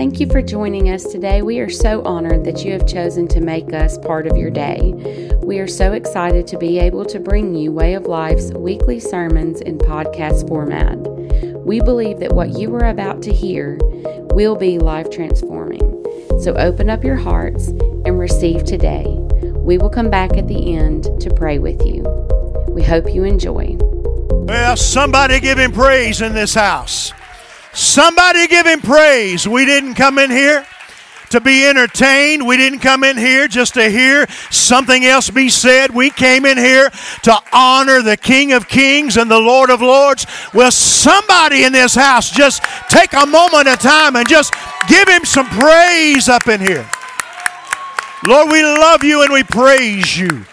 Thank you for joining us today. We are so honored that you have chosen to make us part of your day. We are so excited to be able to bring you Way of Life's weekly sermons in podcast format. We believe that what you are about to hear will be life transforming. So open up your hearts and receive today. We will come back at the end to pray with you. We hope you enjoy. Well, somebody give him praise in this house. Somebody give him praise. We didn't come in here to be entertained. We didn't come in here just to hear something else be said. We came in here to honor the King of Kings and the Lord of Lords. Well, somebody in this house just take a moment of time and just give him some praise up in here. Lord, we love you and we praise you.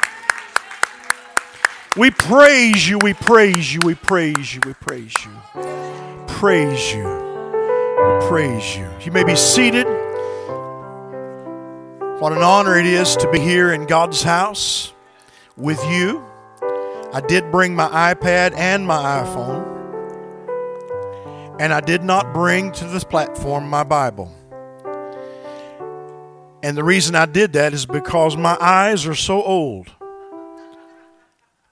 We praise you, we praise you, we praise you, we praise you. Praise you. We praise you. You may be seated. What an honor it is to be here in God's house with you. I did bring my iPad and my iPhone, and I did not bring to this platform my Bible. And the reason I did that is because my eyes are so old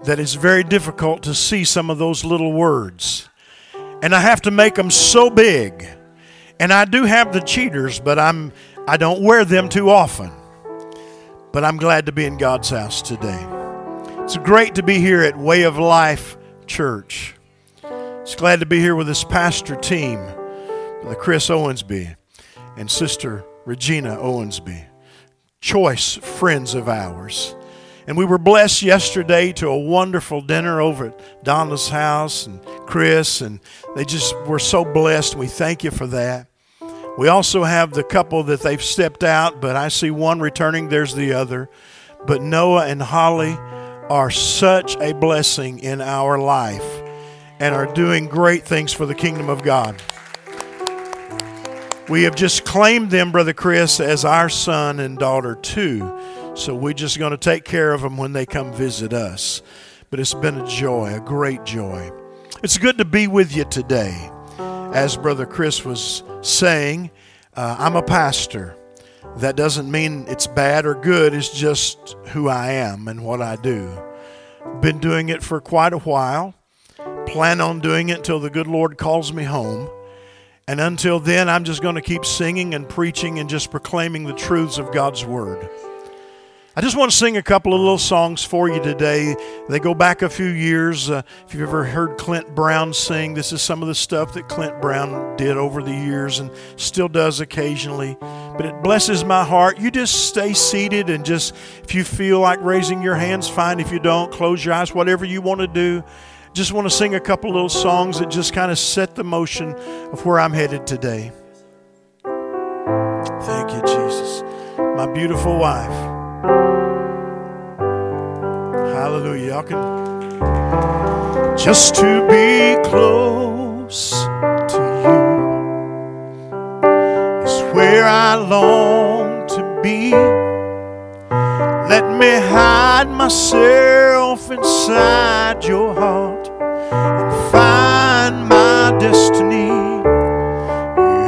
that it's very difficult to see some of those little words. And I have to make them so big. And I do have the cheaters, but I'm I don't wear them too often. But I'm glad to be in God's house today. It's great to be here at Way of Life Church. It's glad to be here with this pastor team, the Chris Owensby and Sister Regina Owensby, choice friends of ours. And we were blessed yesterday to a wonderful dinner over at Donna's house and Chris, and they just were so blessed. We thank you for that. We also have the couple that they've stepped out, but I see one returning, there's the other. But Noah and Holly are such a blessing in our life and are doing great things for the kingdom of God. We have just claimed them, Brother Chris, as our son and daughter too. So we're just going to take care of them when they come visit us. But it's been a joy, a great joy. It's good to be with you today. As Brother Chris was saying, uh, I'm a pastor. That doesn't mean it's bad or good, it's just who I am and what I do. Been doing it for quite a while. Plan on doing it until the good Lord calls me home. And until then, I'm just going to keep singing and preaching and just proclaiming the truths of God's Word. I just want to sing a couple of little songs for you today. They go back a few years. Uh, if you've ever heard Clint Brown sing, this is some of the stuff that Clint Brown did over the years and still does occasionally. But it blesses my heart. You just stay seated and just, if you feel like raising your hands, fine. If you don't, close your eyes, whatever you want to do. Just want to sing a couple little songs that just kind of set the motion of where I'm headed today. Thank you, Jesus. My beautiful wife. Hallelujah. Y'all can just to be close to you is where I long to be. Let me hide myself inside your heart and find my destiny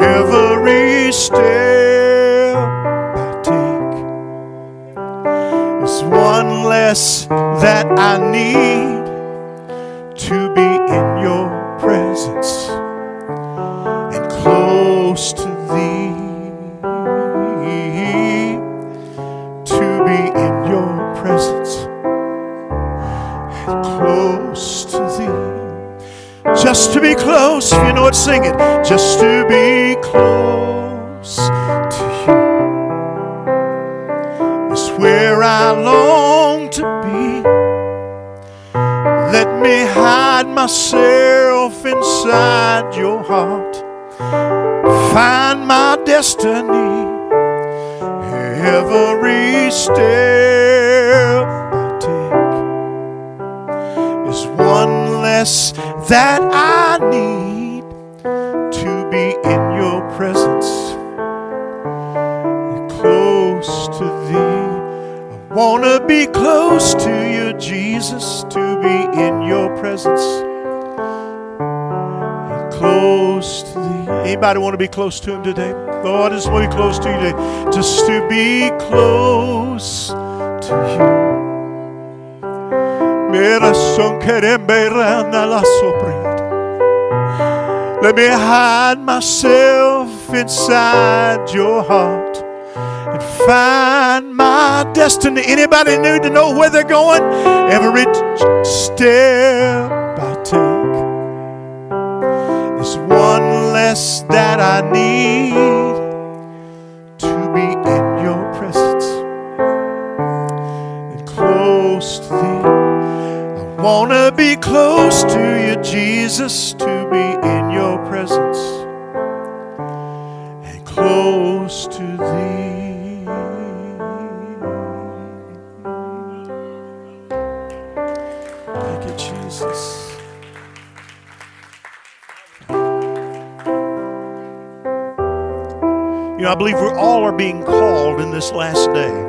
every step less that I need to be in your presence and close to thee. To be in your presence and close to thee. Just to be close, if you know it, sing it. Just to be close myself inside your heart, find my destiny. Every step I take is one less that I need to be in your presence, close to thee. I want to be close to you, Jesus, to be in your presence, close to thee. Anybody want to be close to Him today? Lord, I just want to be close to you today. Just to be close to you. Let me hide myself inside your heart and find my destiny. Anybody need to know where they're going? Every step that I need to be in your presence and close to thee. I want to be close to you, Jesus, to I believe we all are being called in this last day.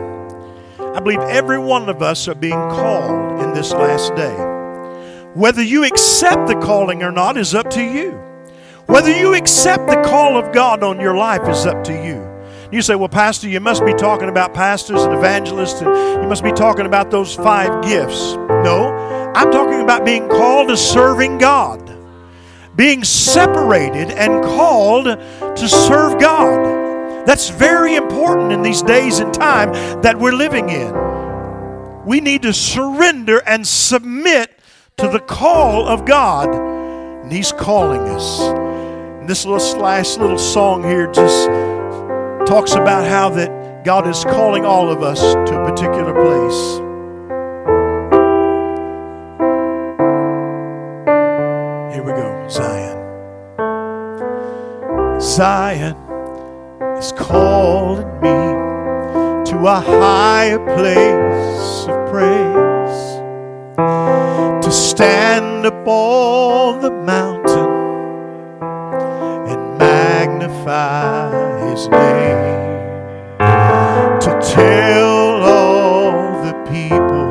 I believe every one of us are being called in this last day. Whether you accept the calling or not is up to you. Whether you accept the call of God on your life is up to you. You say, well, Pastor, you must be talking about pastors and evangelists, and you must be talking about those five gifts. No, I'm talking about being called to serving God, being separated and called to serve God. That's very important in these days and time that we're living in. We need to surrender and submit to the call of God, and He's calling us. And this little last little song here just talks about how that God is calling all of us to a particular place. Here we go, Zion. Zion is calling me to a higher place of praise, to stand upon the mountain and magnify His name, to tell all the people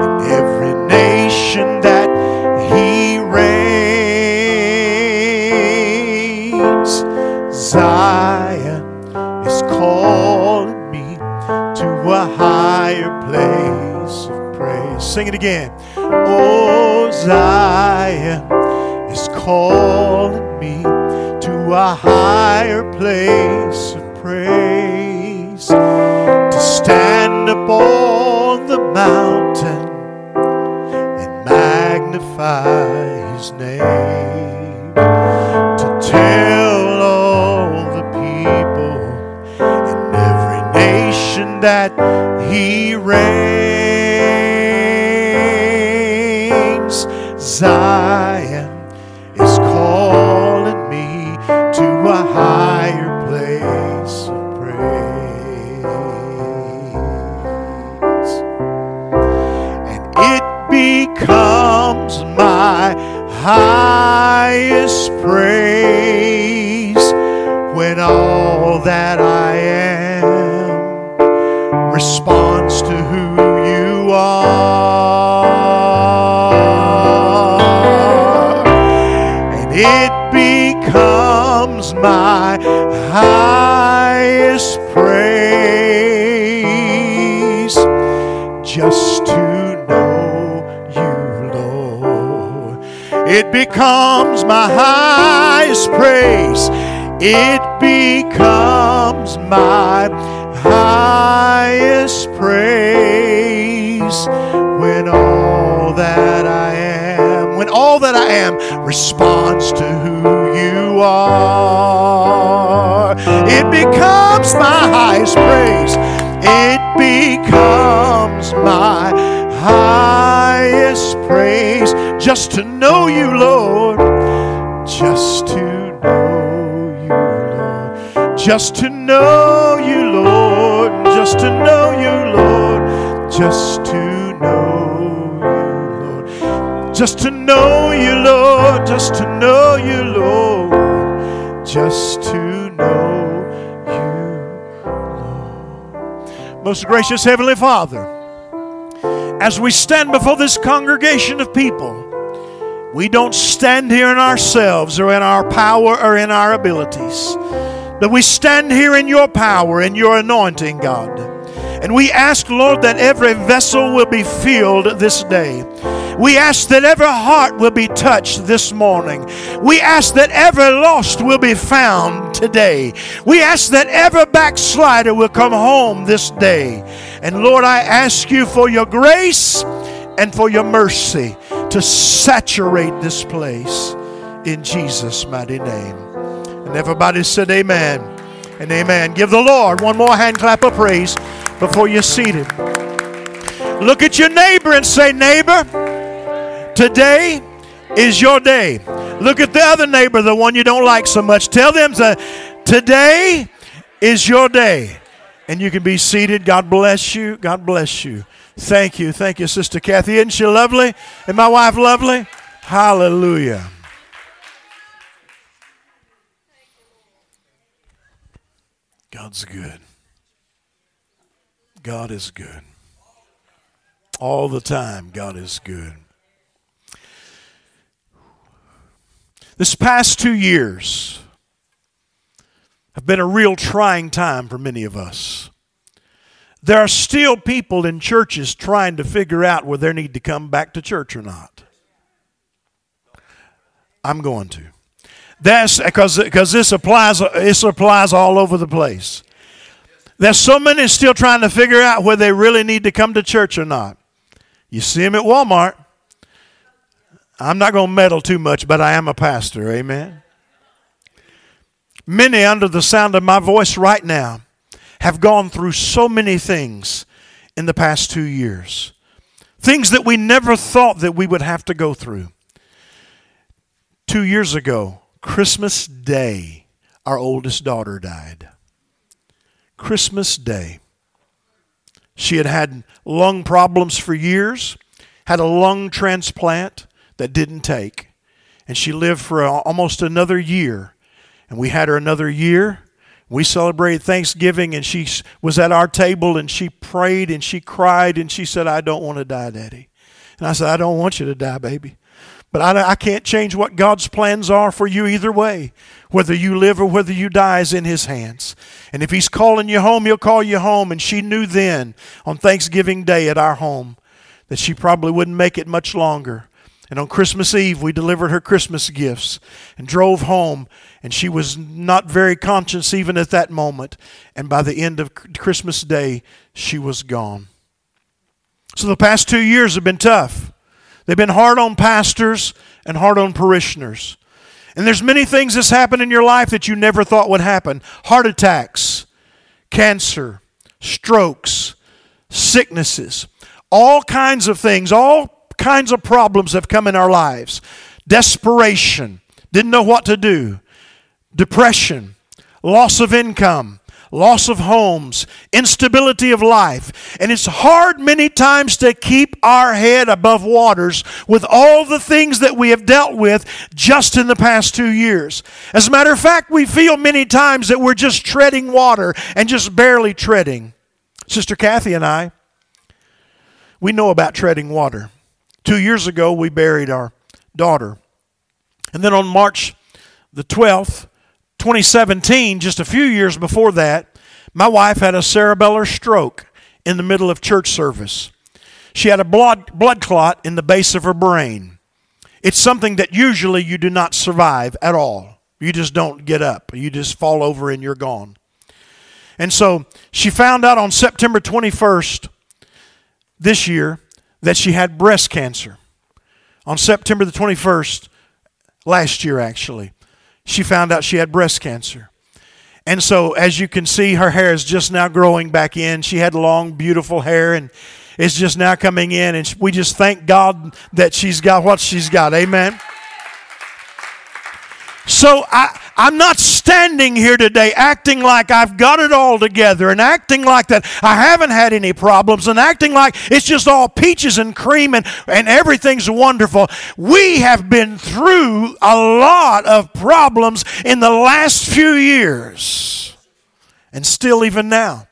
in every nation that Sing it again. Oh, Zion is calling me to a higher place of praise. To stand upon the mountain and magnify his name. To tell all the people in every nation that he reigns. Zion is calling me to a higher place of praise. And it becomes my highest praise when all that I my highest praise just to know you, Lord. It becomes my highest praise. It becomes my highest praise when all that I am, when all that I am responds to who you are. It becomes my highest praise. It becomes my highest praise just to know you, Lord. Just to know you, Lord. Just to know you, Lord. Just to know you, Lord. Just to know you, Lord. Just to know you, Lord. Just to know you, Lord. Just to most gracious Heavenly Father, as we stand before this congregation of people, We don't stand here in ourselves or in our power or in our abilities. But we stand here in your power and your anointing, God. And we ask, Lord, that every vessel will be filled this day. We ask that every heart will be touched this morning. We ask that every lost will be found today. We ask that every backslider will come home this day. And Lord, I ask you for your grace and for your mercy to saturate this place in Jesus' mighty name. And everybody said, Amen and Amen. Give the Lord one more hand clap of praise before you're seated. Look at your neighbor and say, Neighbor, today is your day. Look at the other neighbor, the one you don't like so much. Tell them, Today is your day. And you can be seated. God bless you. God bless you. Thank you. Thank you, Sister Kathy. Isn't she lovely? And my wife lovely? Hallelujah. God's good. God is good. All the time, God is good. This past two years have been a real trying time for many of us. There are still people in churches trying to figure out whether they need to come back to church or not. I'm going to. That's because this applies this applies all over the place. There's so many still trying to figure out whether they really need to come to church or not. You see them at Walmart. I'm not going to meddle too much, but I am a pastor. Amen. Many under the sound of my voice right now have gone through so many things in the past two years. Things that we never thought that we would have to go through. Two years ago, Christmas Day, our oldest daughter died. Christmas Day. She had had lung problems for years, had a lung transplant that didn't take, and she lived for almost another year. And we had her another year, we celebrated Thanksgiving, and she was at our table, and she prayed, and she cried, and she said, I don't want to die, Daddy. And I said, I don't want you to die, baby. But I, I can't change what God's plans are for you either way. Whether you live or whether you die is in His hands. And if He's calling you home, He'll call you home. And she knew then, on Thanksgiving Day at our home, that she probably wouldn't make it much longer. And on Christmas Eve, we delivered her Christmas gifts and drove home. And she was not very conscious even at that moment. And by the end of Christmas Day, she was gone. So the past two years have been tough. They've been hard on pastors and hard on parishioners. And there's many things that's happened in your life that you never thought would happen. Heart attacks, cancer, strokes, sicknesses, all kinds of things, all kinds of problems have come in our lives desperation, didn't know what to do, depression, loss of income, loss of homes, instability of life. And it's hard many times to keep our head above waters with all the things that we have dealt with just in the past two years. As a matter of fact, we feel many times that we're just treading water and just barely treading. Sister Kathy and I, we know about treading water. Two years ago, we buried our daughter. And then on March the 12th, 2017, just a few years before that, my wife had a cerebellar stroke in the middle of church service. She had a blood, blood clot in the base of her brain. It's something that usually you do not survive at all. You just don't get up. You just fall over and you're gone. And so she found out on September 21st this year that she had breast cancer. On September the 21st, last year actually, she found out she had breast cancer. And so, as you can see, her hair is just now growing back in. She had long, beautiful hair, and it's just now coming in. And we just thank God that she's got what she's got. Amen. So I, I'm not standing here today acting like I've got it all together and acting like that I haven't had any problems and acting like it's just all peaches and cream and, and everything's wonderful. We have been through a lot of problems in the last few years. And still, even now,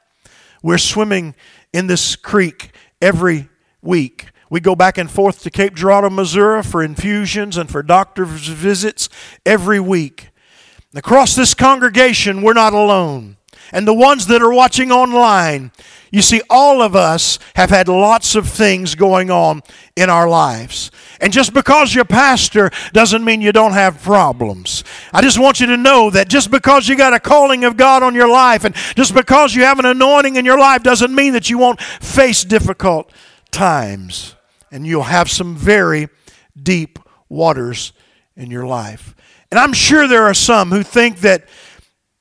we're swimming in this creek every week We go back and forth to Cape Girardeau, Missouri for infusions and for doctor's visits every week. Across this congregation, we're not alone. And the ones that are watching online, you see, all of us have had lots of things going on in our lives. And just because you're pastor doesn't mean you don't have problems. I just want you to know that just because you got a calling of God on your life and just because you have an anointing in your life doesn't mean that you won't face difficult times. And you'll have some very deep waters in your life. And I'm sure there are some who think that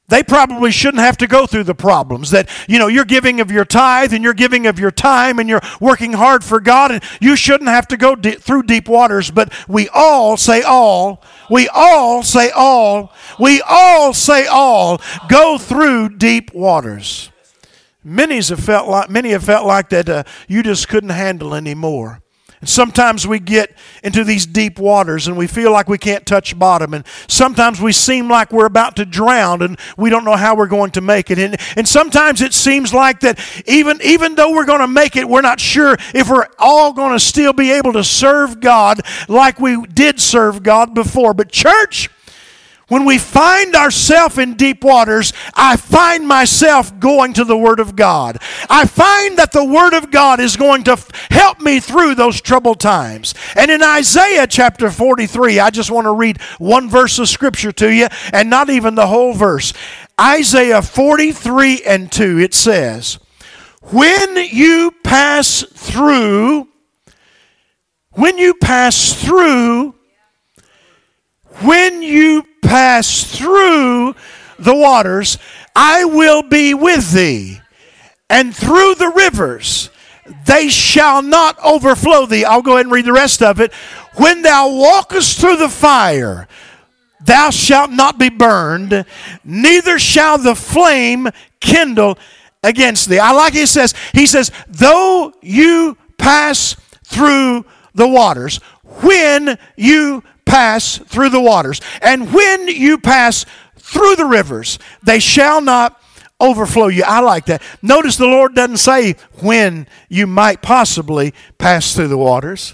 they probably shouldn't have to go through the problems that you know you're giving of your tithe and you're giving of your time and you're working hard for god and you shouldn't have to go through deep waters but we all say all we all say all we all say all go through deep waters many have felt like many have felt like that uh, you just couldn't handle anymore and sometimes we get into these deep waters and we feel like we can't touch bottom. And sometimes we seem like we're about to drown and we don't know how we're going to make it. And, and sometimes it seems like that even, even though we're going to make it, we're not sure if we're all going to still be able to serve God like we did serve God before. But, church, when we find ourselves in deep waters, I find myself going to the Word of God. I find that the Word of God is going to help me through those troubled times. And in Isaiah chapter 43, I just want to read one verse of Scripture to you, and not even the whole verse. Isaiah 43 and 2, it says, When you pass through, when you pass through, when you pass through the waters, I will be with thee. And through the rivers, they shall not overflow thee. I'll go ahead and read the rest of it. When thou walkest through the fire, thou shalt not be burned, neither shall the flame kindle against thee. I like it says, he says, though you pass through the waters, when you pass through the waters. And when you pass through the rivers, they shall not overflow you. I like that. Notice the Lord doesn't say when you might possibly pass through the waters.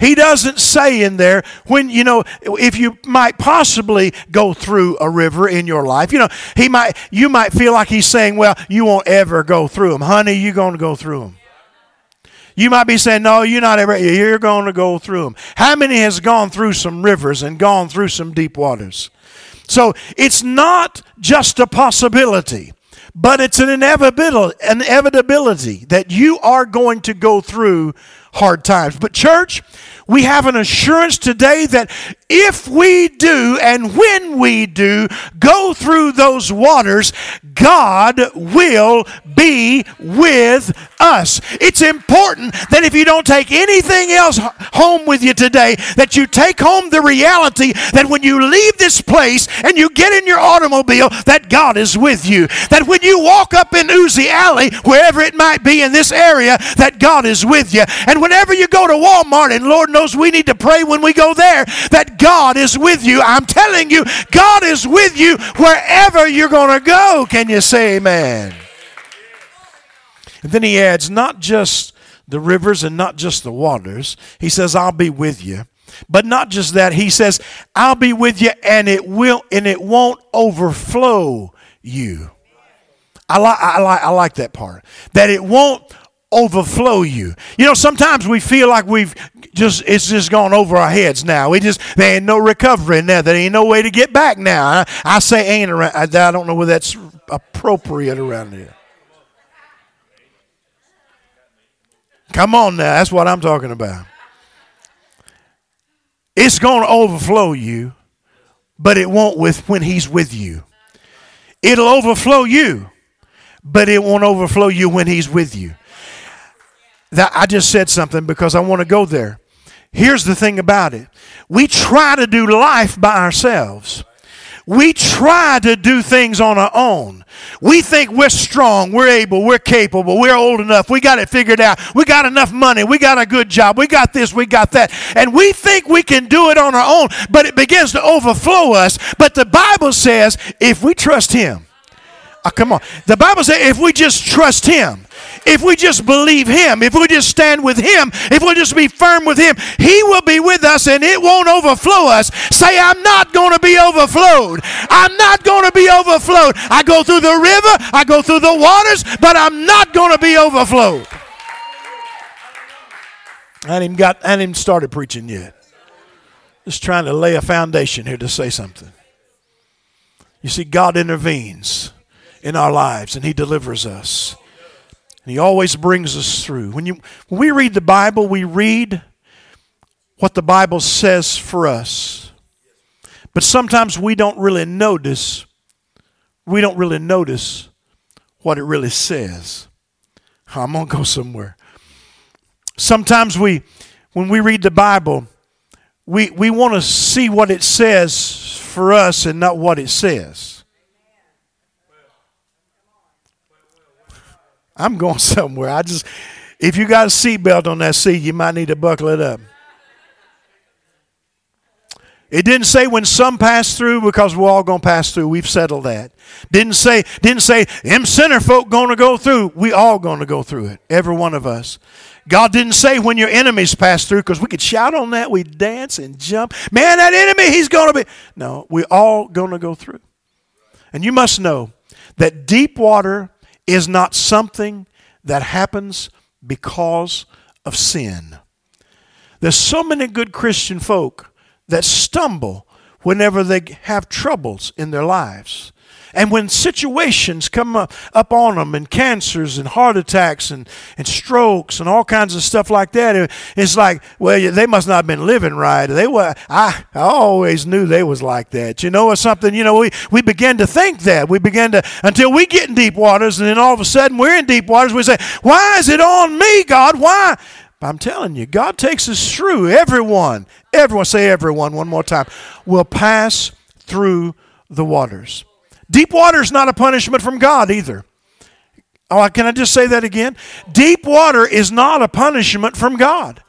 He doesn't say in there when you know if you might possibly go through a river in your life. You know, he might you might feel like he's saying, "Well, you won't ever go through them, honey. You're going to go through them." You might be saying, No, you're not ever, you're going to go through them. How many has gone through some rivers and gone through some deep waters? So it's not just a possibility, but it's an inevitability, an inevitability that you are going to go through hard times. But, church, we have an assurance today that if we do and when we do go through those waters, God will be with us. It's important that if you don't take anything else home with you today, that you take home the reality that when you leave this place and you get in your automobile, that God is with you. That when you walk up in Uzi Alley, wherever it might be in this area, that God is with you. And whenever you go to Walmart, and Lord knows we need to pray when we go there, that God is with you. I'm telling you, God is with you wherever you're going to go. Can you say amen? And then he adds, not just the rivers and not just the waters. He says, I'll be with you. But not just that, he says, I'll be with you and it will and it won't overflow you. I like I like I like that part. That it won't overflow you. You know, sometimes we feel like we've just it's just gone over our heads now. We just there ain't no recovery now. There ain't no way to get back now. I, say ain't around. I, I don't know whether that's appropriate around here. Come on now, that's what I'm talking about. It's going to overflow you, but it won't with when he's with you. It'll overflow you, but it won't overflow you when he's with you. That I just said something because I want to go there. Here's the thing about it. We try to do life by ourselves. We try to do things on our own. We think we're strong, we're able, we're capable, we're old enough, we got it figured out, we got enough money, we got a good job, we got this, we got that. And we think we can do it on our own, but it begins to overflow us. But the Bible says if we trust Him, oh, come on, the Bible says if we just trust Him, if we just believe Him, if we just stand with Him, if we'll just be firm with Him, He will be with us and it won't overflow us. Say, I'm not going to be overflowed. I'm not going to be overflowed. I go through the river, I go through the waters, but I'm not going to be overflowed. I hadn't even got, I hadn't even started preaching yet. Just trying to lay a foundation here to say something. You see, God intervenes in our lives and He delivers us. And He always brings us through. When, you, when we read the Bible, we read what the Bible says for us. But sometimes we don't really notice, we don't really notice what it really says. I'm going to go somewhere. Sometimes we, when we read the Bible, we, we want to see what it says for us and not what it says. I'm going somewhere. I just, if you got a seatbelt on that seat, you might need to buckle it up. It didn't say when some pass through because we're all going to pass through. We've settled that. Didn't say didn't say them sinner folk going to go through. We all going to go through it. Every one of us. God didn't say when your enemies pass through because we could shout on that. We dance and jump. Man, that enemy, he's going to be. No, we're all going to go through. And you must know that deep water is not something that happens because of sin. There's so many good Christian folk that stumble whenever they have troubles in their lives. And when situations come up, up on them, and cancers and heart attacks and, and strokes and all kinds of stuff like that, it's like, well, they must not have been living right. They were, I, I always knew they was like that. You know, or something, you know, we, we begin to think that. We begin to, until we get in deep waters, and then all of a sudden we're in deep waters, we say, why is it on me, God? Why? I'm telling you, God takes us through. Everyone, everyone, say everyone one more time, will pass through the waters. Deep water is not a punishment from God either. Oh, can I just say that again? Deep water is not a punishment from God.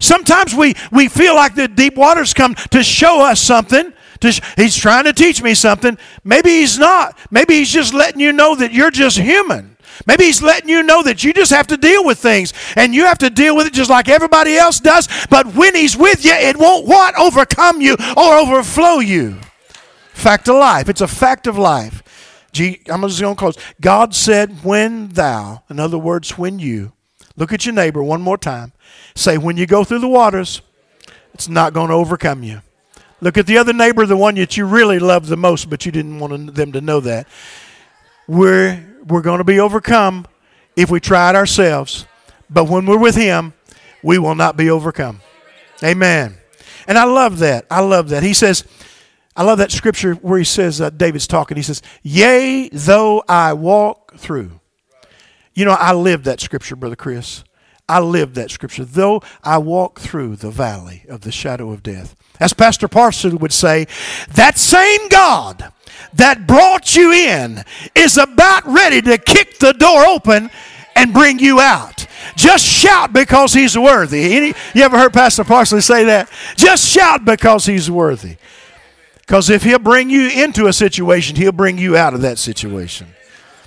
Sometimes we, we feel like the deep waters come to show us something. Sh- he's trying to teach me something. Maybe he's not. Maybe he's just letting you know that you're just human. Maybe he's letting you know that you just have to deal with things and you have to deal with it just like everybody else does. But when he's with you, it won't what? Overcome you or overflow you. Fact of life. It's a fact of life. I'm just going to close. God said, when thou, in other words, when you, look at your neighbor one more time. Say, when you go through the waters, it's not going to overcome you. Look at the other neighbor, the one that you really love the most, but you didn't want them to know that. We're, we're going to be overcome if we try it ourselves. But when we're with Him, we will not be overcome. Amen. And I love that. I love that. He says, I love that scripture where he says, uh, David's talking, he says, Yea, though I walk through. You know, I lived that scripture, Brother Chris. I lived that scripture. Though I walk through the valley of the shadow of death. As Pastor Parsley would say, that same God that brought you in is about ready to kick the door open and bring you out. Just shout because he's worthy. Any, you ever heard Pastor Parsley say that? Just shout because he's worthy. Because if He'll bring you into a situation, He'll bring you out of that situation.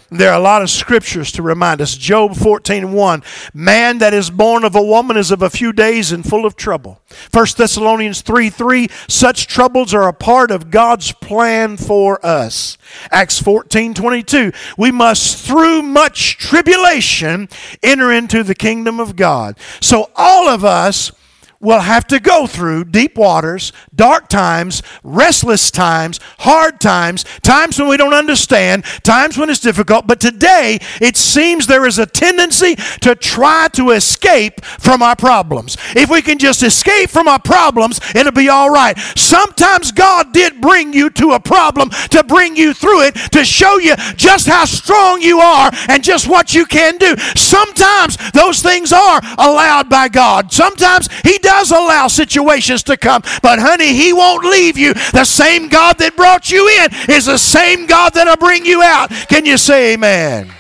There are a lot of scriptures to remind us. Job 14 1. Man that is born of a woman is of a few days and full of trouble. 1 Thessalonians 3 3. Such troubles are a part of God's plan for us. Acts 14 22. We must, through much tribulation, enter into the kingdom of God. So all of us will have to go through deep waters, dark times, restless times, hard times, times when we don't understand, times when it's difficult. But today, it seems there is a tendency to try to escape from our problems. If we can just escape from our problems, it'll be all right. Sometimes God did bring you to a problem to bring you through it, to show you just how strong you are and just what you can do. Sometimes those things are allowed by God. Sometimes He does allow situations to come. But honey, He won't leave you. The same God that brought you in is the same God that'll bring you out. Can you say amen?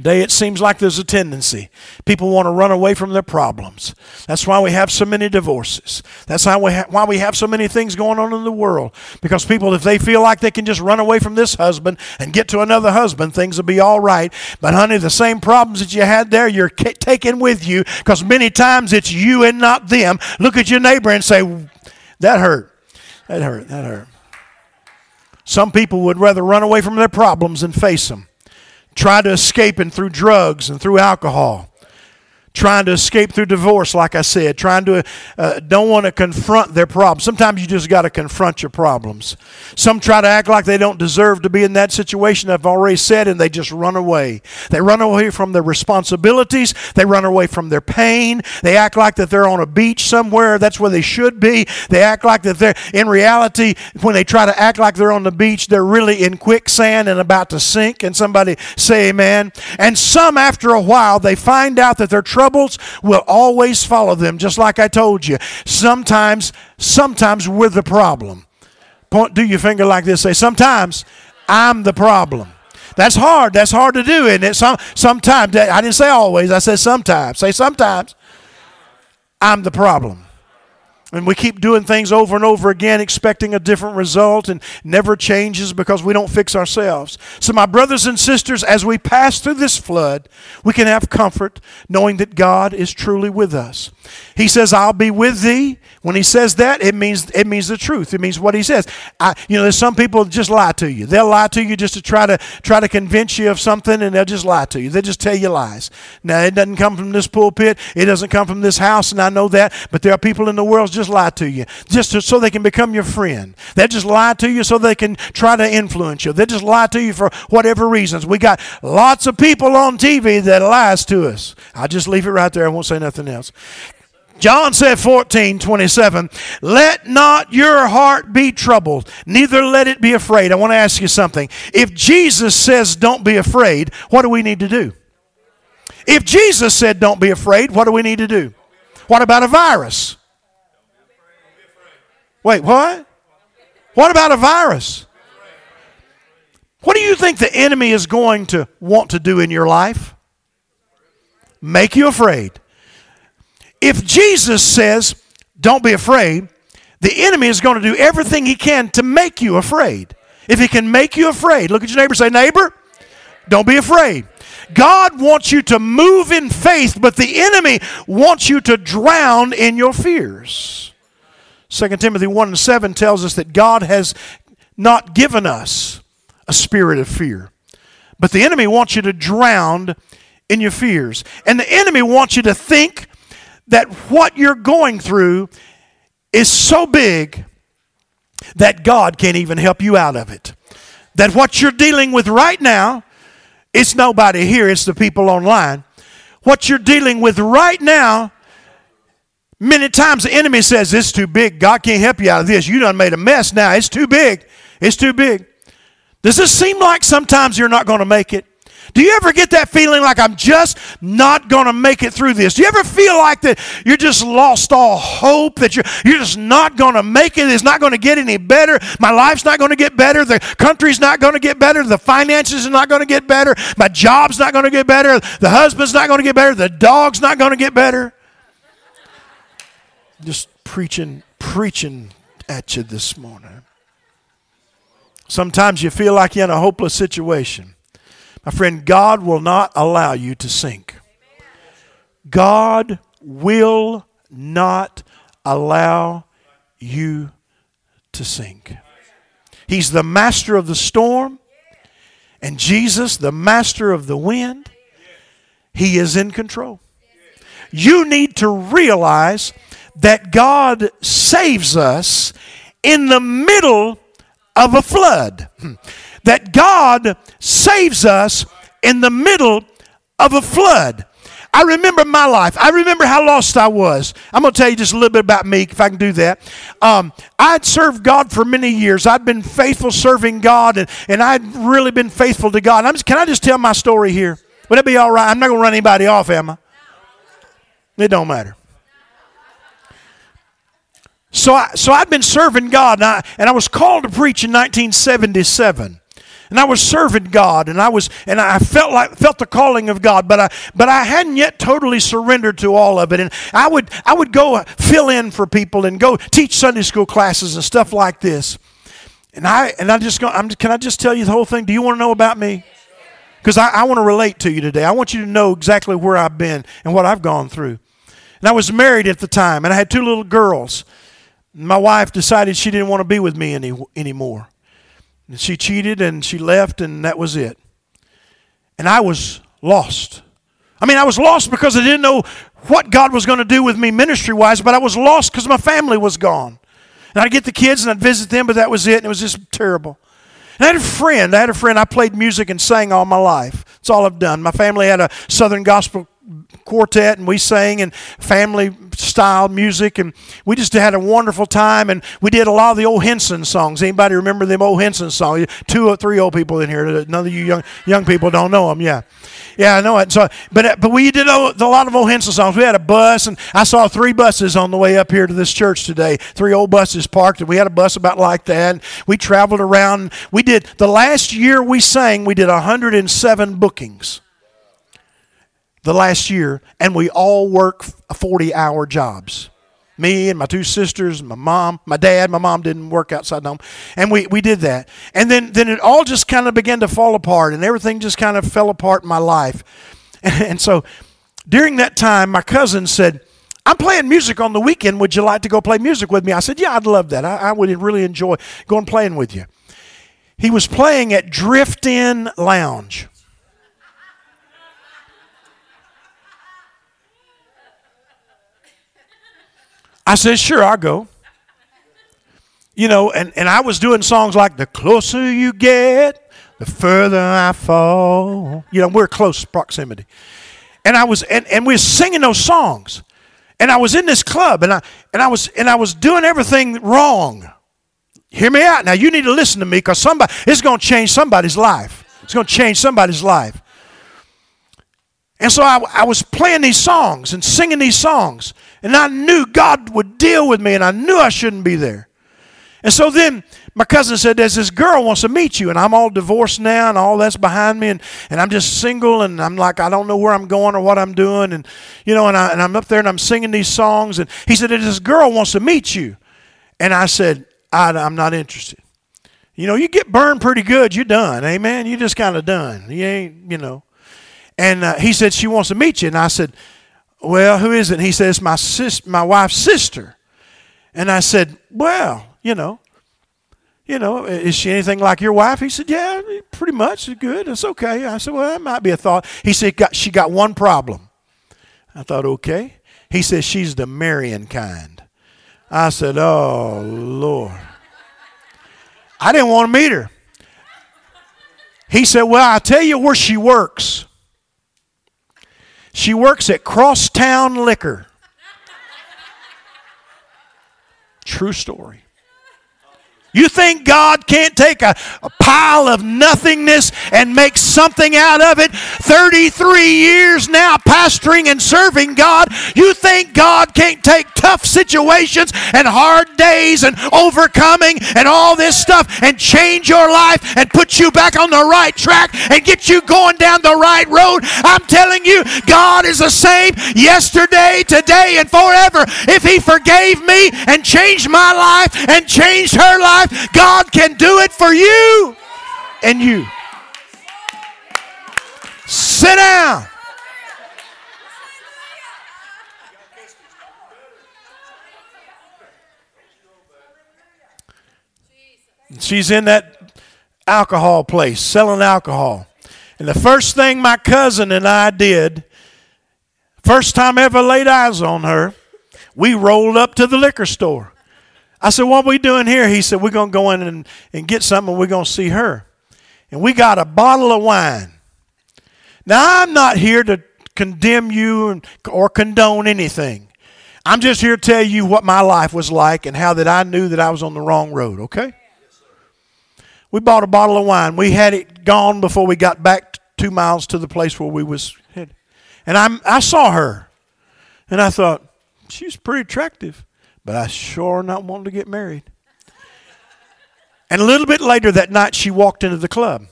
Today it seems like there's a tendency. People want to run away from their problems. That's why we have so many divorces. That's why we, ha- why we have so many things going on in the world. Because people, if they feel like they can just run away from this husband and get to another husband, things will be all right. But honey, the same problems that you had there, you're ca- taking with you because many times it's you and not them. Look at your neighbor and say, that hurt. That hurt. That hurt. Some people would rather run away from their problems than face them try to escape and through drugs and through alcohol trying to escape through divorce, like I said, trying to uh, don't want to confront their problems. Sometimes you just got to confront your problems. Some try to act like they don't deserve to be in that situation. I've already said, and they just run away. They run away from their responsibilities. They run away from their pain. They act like that they're on a beach somewhere. That's where they should be. They act like that they're in reality. When they try to act like they're on the beach, they're really in quicksand and about to sink. And somebody say, "Amen." And some, after a while, they find out that they're troubles will always follow them, just like I told you. Sometimes, sometimes we're the problem. Point, do your finger like this. Say, sometimes I'm the problem. That's hard. That's hard to do, isn't it? Some, sometimes. I didn't say always. I said sometimes. Say sometimes. I'm the problem. And we keep doing things over and over again, expecting a different result, and never changes because we don't fix ourselves. So, my brothers and sisters, as we pass through this flood, we can have comfort knowing that God is truly with us. He says, I'll be with thee. When he says that, it means it means the truth. It means what he says. I, you know, there's some people just lie to you. They'll lie to you just to try to try to convince you of something, and they'll just lie to you. They'll just tell you lies. Now, it doesn't come from this pulpit. It doesn't come from this house, and I know that. But there are people in the world just lie to you, just to, so they can become your friend. They just lie to you so they can try to influence you. They just lie to you for whatever reasons. We got lots of people on TV that lies to us. I'll just leave it right there. I won't say nothing else. John said 14, 27, let not your heart be troubled, neither let it be afraid. I want to ask you something. If Jesus says don't be afraid, what do we need to do? If Jesus said don't be afraid, what do we need to do? What about a virus? Wait, what? What about a virus? What do you think the enemy is going to want to do in your life? Make you afraid. If Jesus says, don't be afraid, the enemy is going to do everything he can to make you afraid. If he can make you afraid, look at your neighbor say, Neighbor, don't be afraid. God wants you to move in faith, but the enemy wants you to drown in your fears. 2 Timothy 1 and 7 tells us that God has not given us a spirit of fear, but the enemy wants you to drown in your fears. And the enemy wants you to think that what you're going through is so big that God can't even help you out of it. That what you're dealing with right now, it's nobody here, it's the people online. What you're dealing with right now, many times the enemy says, It's too big. God can't help you out of this. You done made a mess now. It's too big. It's too big. Does this seem like sometimes you're not going to make it? Do you ever get that feeling like I'm just not going to make it through this? Do you ever feel like that you're just lost all hope, that you're, you're just not going to make it? It's not going to get any better. My life's not going to get better. The country's not going to get better. The finances are not going to get better. My job's not going to get better. The husband's not going to get better. The dog's not going to get better. Just preaching, preaching at you this morning. Sometimes you feel like you're in a hopeless situation. My friend, God will not allow you to sink. God will not allow you to sink. He's the master of the storm, and Jesus, the master of the wind, He is in control. You need to realize that God saves us in the middle of a flood hmm. That God saves us in the middle of a flood. I remember my life. I remember how lost I was. I'm going to tell you just a little bit about me, if I can do that. Um, I'd served God for many years. I'd been faithful serving God, and, and I'd really been faithful to God. Just, can I just tell my story here? Would that be all right? I'm not going to run anybody off, am I? It don't matter. So, I, so I'd been serving God, and I, and I was called to preach in 1977. And I was serving God, and I was, and I felt like felt the calling of God, but I, but I hadn't yet totally surrendered to all of it. And I would, I would go fill in for people and go teach Sunday school classes and stuff like this. And I, and I just go, I'm, can I just tell you the whole thing? Do you want to know about me? Because I, I want to relate to you today. I want you to know exactly where I've been and what I've gone through. And I was married at the time, and I had two little girls. My wife decided she didn't want to be with me any, anymore. She cheated and she left, and that was it. And I was lost. I mean, I was lost because I didn't know what God was going to do with me ministry wise, but I was lost because my family was gone. And I'd get the kids and I'd visit them, but that was it, and it was just terrible. And I had a friend. I had a friend. I played music and sang all my life. That's all I've done. My family had a Southern gospel quartet and we sang and family style music and we just had a wonderful time and we did a lot of the old Hinson songs. Anybody remember them old Hinson songs? Two or three old people in here. None of you young young people don't know them. Yeah, yeah, I know it. So, but uh, but we did a, a lot of old Hinson songs. We had a bus and I saw three buses on the way up here to this church today. Three old buses parked and we had a bus about like that. We traveled around. We did the last year we sang. We did 107 bookings the last year, and we all work 40 hour jobs. Me and my two sisters, my mom, my dad, my mom didn't work outside the home. And we, we did that. And then, then it all just kind of began to fall apart, and everything just kind of fell apart in my life. And, and so during that time, my cousin said, I'm playing music on the weekend. Would you like to go play music with me? I said, Yeah, I'd love that. I, I would really enjoy going playing with you. He was playing at Drift In Lounge. I said, sure, I'll go. You know, and, and I was doing songs like The Closer You Get, The Further I Fall. You know, we're close proximity. And I was and, and we're singing those songs. And I was in this club and I and I was and I was doing everything wrong. Hear me out. Now you need to listen to me because somebody it's gonna change somebody's life. It's gonna change somebody's life. And so I, I was playing these songs and singing these songs. And I knew God would deal with me, and I knew I shouldn't be there. And so then my cousin said, There's this girl wants to meet you, and I'm all divorced now, and all that's behind me, and, and I'm just single, and I'm like, I don't know where I'm going or what I'm doing. And, you know, and, I, and I'm up there and I'm singing these songs. And he said, There's This girl wants to meet you. And I said, I, I'm not interested. You know, you get burned pretty good, you're done. Amen. You're just kind of done. You ain't, you know. And uh, he said, She wants to meet you. And I said, well, who is it? And he says, my, sis- my wife's sister. And I said, Well, you know, you know, is she anything like your wife? He said, Yeah, pretty much. Good. It's okay. I said, Well, that might be a thought. He said, got, She got one problem. I thought, Okay. He says, She's the marrying kind. I said, Oh, Lord. I didn't want to meet her. He said, Well, I'll tell you where she works. She works at Crosstown Liquor. True story. You think God can't take a, a, pile of nothingness and make something out of it? 33 years now pastoring and serving God. You think God can't take tough situations and hard days and overcoming and all this stuff and change your life and put you back on the right track and get you going down the right road? I'm telling you, God is the same yesterday, today, and forever. If He forgave me and changed my life and changed her life, life, God can do it for you and you. Sit down. She's in that alcohol place selling alcohol. And the first thing my cousin and I did, first time ever laid eyes on her, we rolled up to the liquor store. I said, What are we doing here? He said, We're going to go in and, and get something and we're going to see her. And we got a bottle of wine. Now, I'm not here to condemn you or condone anything. I'm just here to tell you what my life was like and how that I knew that I was on the wrong road, okay? We bought a bottle of wine. We had it gone before we got back two miles to the place where we was headed. And i I saw her. And I thought, she's pretty attractive but I sure not wanting to get married. And a little bit later that night, she walked into the club.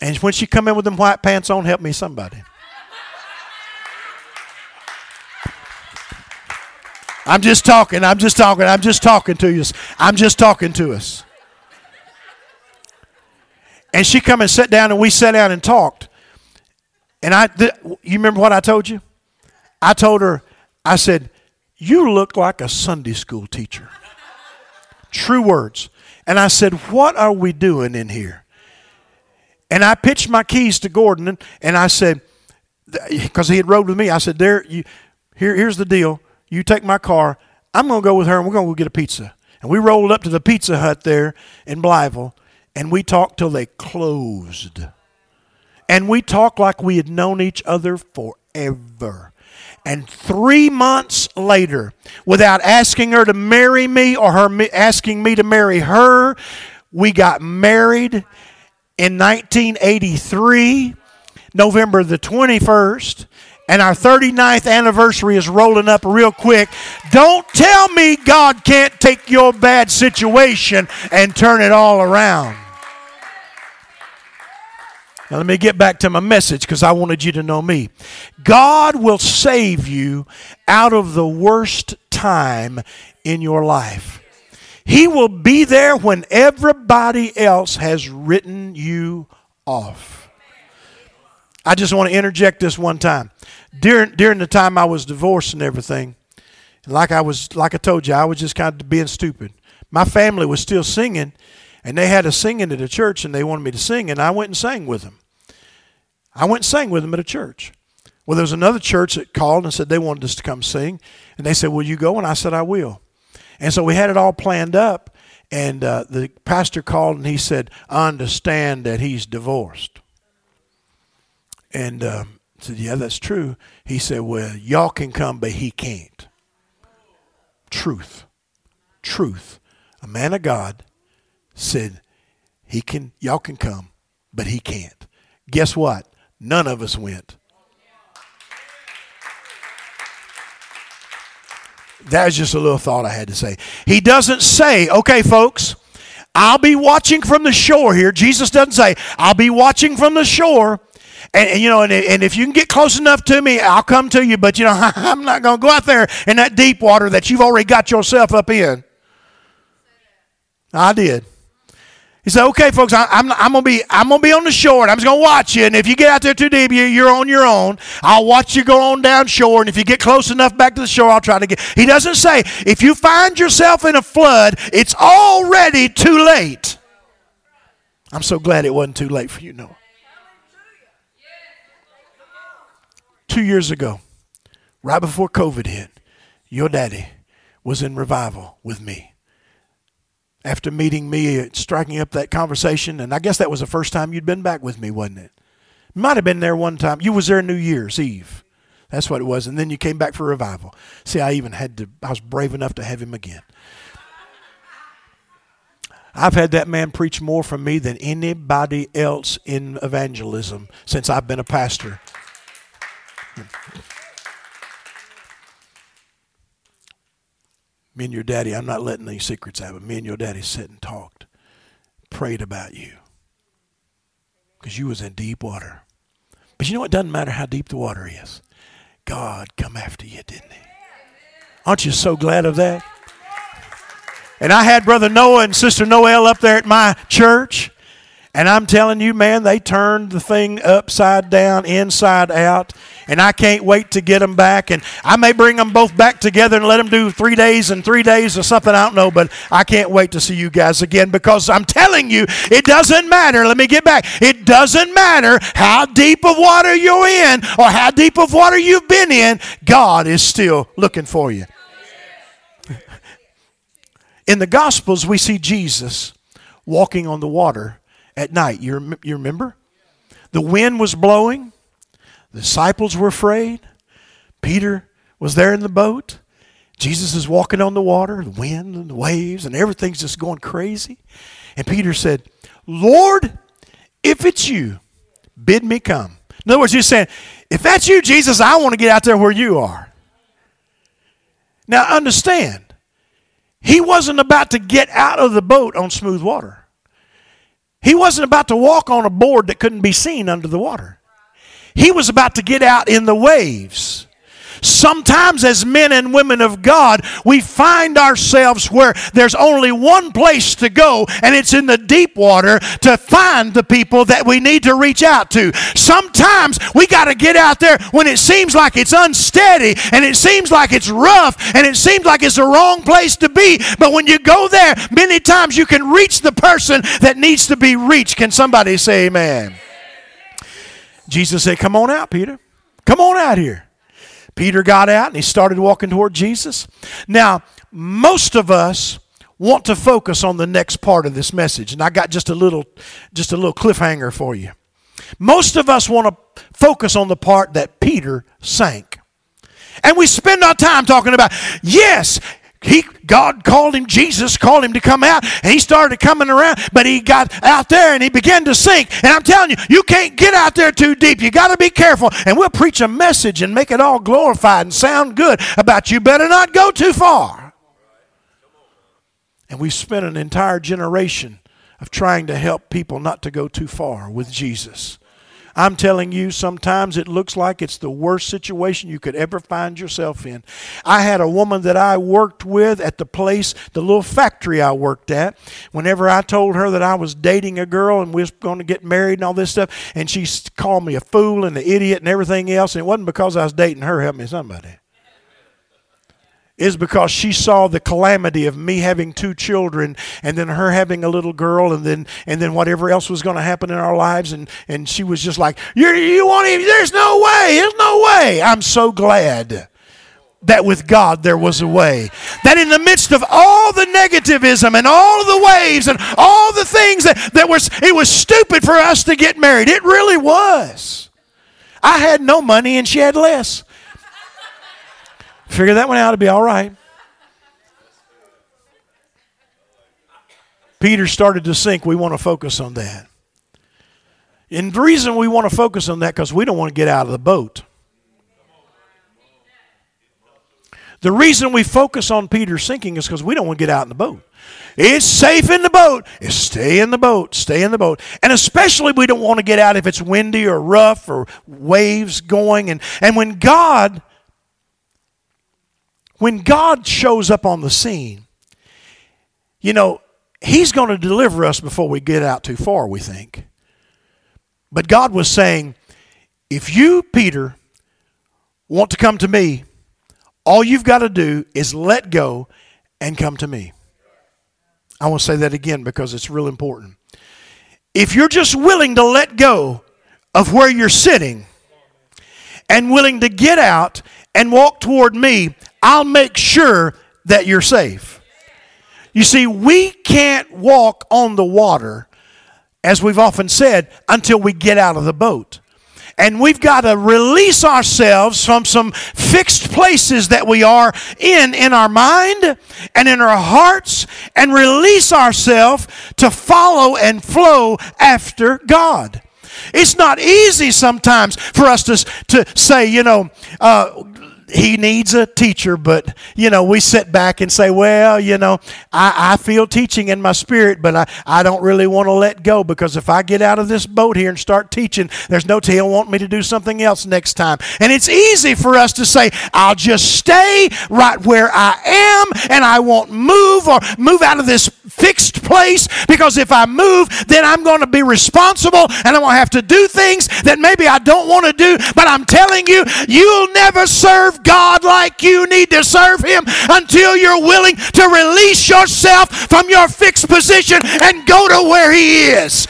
And when she come in with them white pants on, help me somebody. I'm just talking. I'm just talking. I'm just talking to you. I'm just talking to us. And she come and sat down, and we sat down and talked. And I, th- you remember what I told you? I told her, I said, "You look like a Sunday school teacher." True words. And I said, "What are we doing in here?" And I pitched my keys to Gordon, and I said, because he had rode with me, I said, "There, you, here, here's the deal. You take my car. I'm going to go with her, and we're going to go get a pizza." And we rolled up to the Pizza Hut there in Blytheville, and we talked till they closed. And we talked like we had known each other forever. And three months later, without asking her to marry me or her asking me to marry her, we got married in 1983, November the 21st. And our 39th anniversary is rolling up real quick. Don't tell me God can't take your bad situation and turn it all around. Now, let me get back to my message because I wanted you to know me. God will save you out of the worst time in your life. He will be there when everybody else has written you off. I just want to interject this one time. During, during the time I was divorced and everything, like I was like I told you, I was just kind of being stupid. My family was still singing, and they had a singing at a church, and they wanted me to sing, and I went and sang with them. I went and sang with them at a church. Well, there was another church that called and said they wanted us to come sing. And they said, Will you go? And I said, I will. And so we had it all planned up. And uh, the pastor called and he said, I understand that he's divorced. And um, I said, Yeah, that's true. He said, Well, y'all can come, but he can't. Truth. Truth. A man of God said, He can, y'all can come, but he can't. Guess what? None of us went. That's just a little thought I had to say. He doesn't say, okay, folks, I'll be watching from the shore here. Jesus doesn't say, I'll be watching from the shore. And, and, you know, and, and if you can get close enough to me, I'll come to you. But you know, I'm not going to go out there in that deep water that you've already got yourself up in. I did. He said, "Okay, folks, I, am gonna be I'm gonna be on the shore, and I'm just gonna watch you. And if you get out there too deep, you, you're on your own. I'll watch you go on down shore, and if you get close enough back to the shore, I'll try to get." He doesn't say if you find yourself in a flood, it's already too late. I'm so glad it wasn't too late for you, Noah. Two years ago, right before COVID hit, your daddy was in revival with me after meeting me, striking up that conversation, and I guess that was the first time you'd been back with me, wasn't it? Might have been there one time. You was there New Year's Eve. That's what it was. And then you came back for revival. See, I even had to, I was brave enough to have him again. I've had that man preach more from me than anybody else in evangelism since I've been a pastor. Me and your daddy, I'm not letting any secrets out, but me and your daddy sat and talked, prayed about you. Because you was in deep water. But you know, it doesn't matter how deep the water is. God come after you, didn't he? Aren't you so glad of that? And I had Brother Noah and Sister Noel up there at my church. And I'm telling you, man, they turned the thing upside down, inside out. And I can't wait to get them back. And I may bring them both back together and let them do three days and three days or something. I don't know. But I can't wait to see you guys again because I'm telling you, it doesn't matter. Let me get back. It doesn't matter how deep of water you're in or how deep of water you've been in, God is still looking for you. In the Gospels, we see Jesus walking on the water at night. You, you remember? The wind was blowing. The disciples were afraid. Peter was there in the boat. Jesus is walking on the water, the wind and the waves, and everything's just going crazy. And Peter said, Lord, if it's you, bid me come. In other words, he's saying, if that's you, Jesus, I want to get out there where you are. Now, understand, he wasn't about to get out of the boat on smooth water. He wasn't about to walk on a board that couldn't be seen under the water. He was about to get out in the waves. Sometimes, as men and women of God, we find ourselves where there's only one place to go, and it's in the deep water to find the people that we need to reach out to. Sometimes we got to get out there when it seems like it's unsteady and it seems like it's rough and it seems like it's the wrong place to be. But when you go there, many times you can reach the person that needs to be reached. Can somebody say amen? Jesus said, Come on out, Peter. Come on out here. Peter got out and he started walking toward Jesus. Now, most of us want to focus on the next part of this message, and I got just a little just a little cliffhanger for you. Most of us want to focus on the part that Peter sank. And we spend our time talking about, yes, he God called him, Jesus called him to come out, and he started coming around, but he got out there and he began to sink. And I'm telling you, you can't get out there too deep. You got to be careful. And we'll preach a message and make it all glorified and sound good about you better not go too far. And we spent an entire generation of trying to help people not to go too far with Jesus. I'm telling you, sometimes it looks like it's the worst situation you could ever find yourself in. I had a woman that I worked with at the place, the little factory I worked at. Whenever I told her that I was dating a girl and we was going to get married and all this stuff, and she called me a fool and an idiot and everything else, and it wasn't because I was dating her. Help me, somebody is because she saw the calamity of me having two children and then her having a little girl and then and then whatever else was going to happen in our lives and and she was just like you you want him there's no way there's no way i'm so glad that with God there was a way. That in the midst of all the negativism and all the waves and all the things that, that was, it was stupid for us to get married. It really was. I had no money and she had less. Figure that one out, it'll be all right. Peter started to sink. We want to focus on that. And the reason we want to focus on that because we don't want to get out of the boat. The reason we focus on Peter sinking is because we don't want to get out in the boat. It's safe in the boat. It's stay in the boat. Stay in the boat. And especially we don't want to get out if it's windy or rough or waves going. And, and when God when God shows up on the scene, you know, He's going to deliver us before we get out too far, we think. But God was saying, if you, Peter, want to come to me, all you've got to do is let go and come to me. I want to say that again because it's real important. If you're just willing to let go of where you're sitting and willing to get out and walk toward me, I'll make sure that you're safe. You see, we can't walk on the water, as we've often said, until we get out of the boat. And we've got to release ourselves from some fixed places that we are in, in our mind and in our hearts, and release ourselves to follow and flow after God. It's not easy sometimes for us to, to say, you know, uh, he needs a teacher, but you know, we sit back and say, Well, you know, I, I feel teaching in my spirit, but I, I don't really want to let go because if I get out of this boat here and start teaching, there's no he'll want me to do something else next time. And it's easy for us to say, I'll just stay right where I am and I won't move or move out of this fixed place because if I move, then I'm going to be responsible and I'm going to have to do things that maybe I don't want to do. But I'm telling you, you'll never serve God like you need to serve Him until you're willing to release yourself from your fixed position and go to where He is.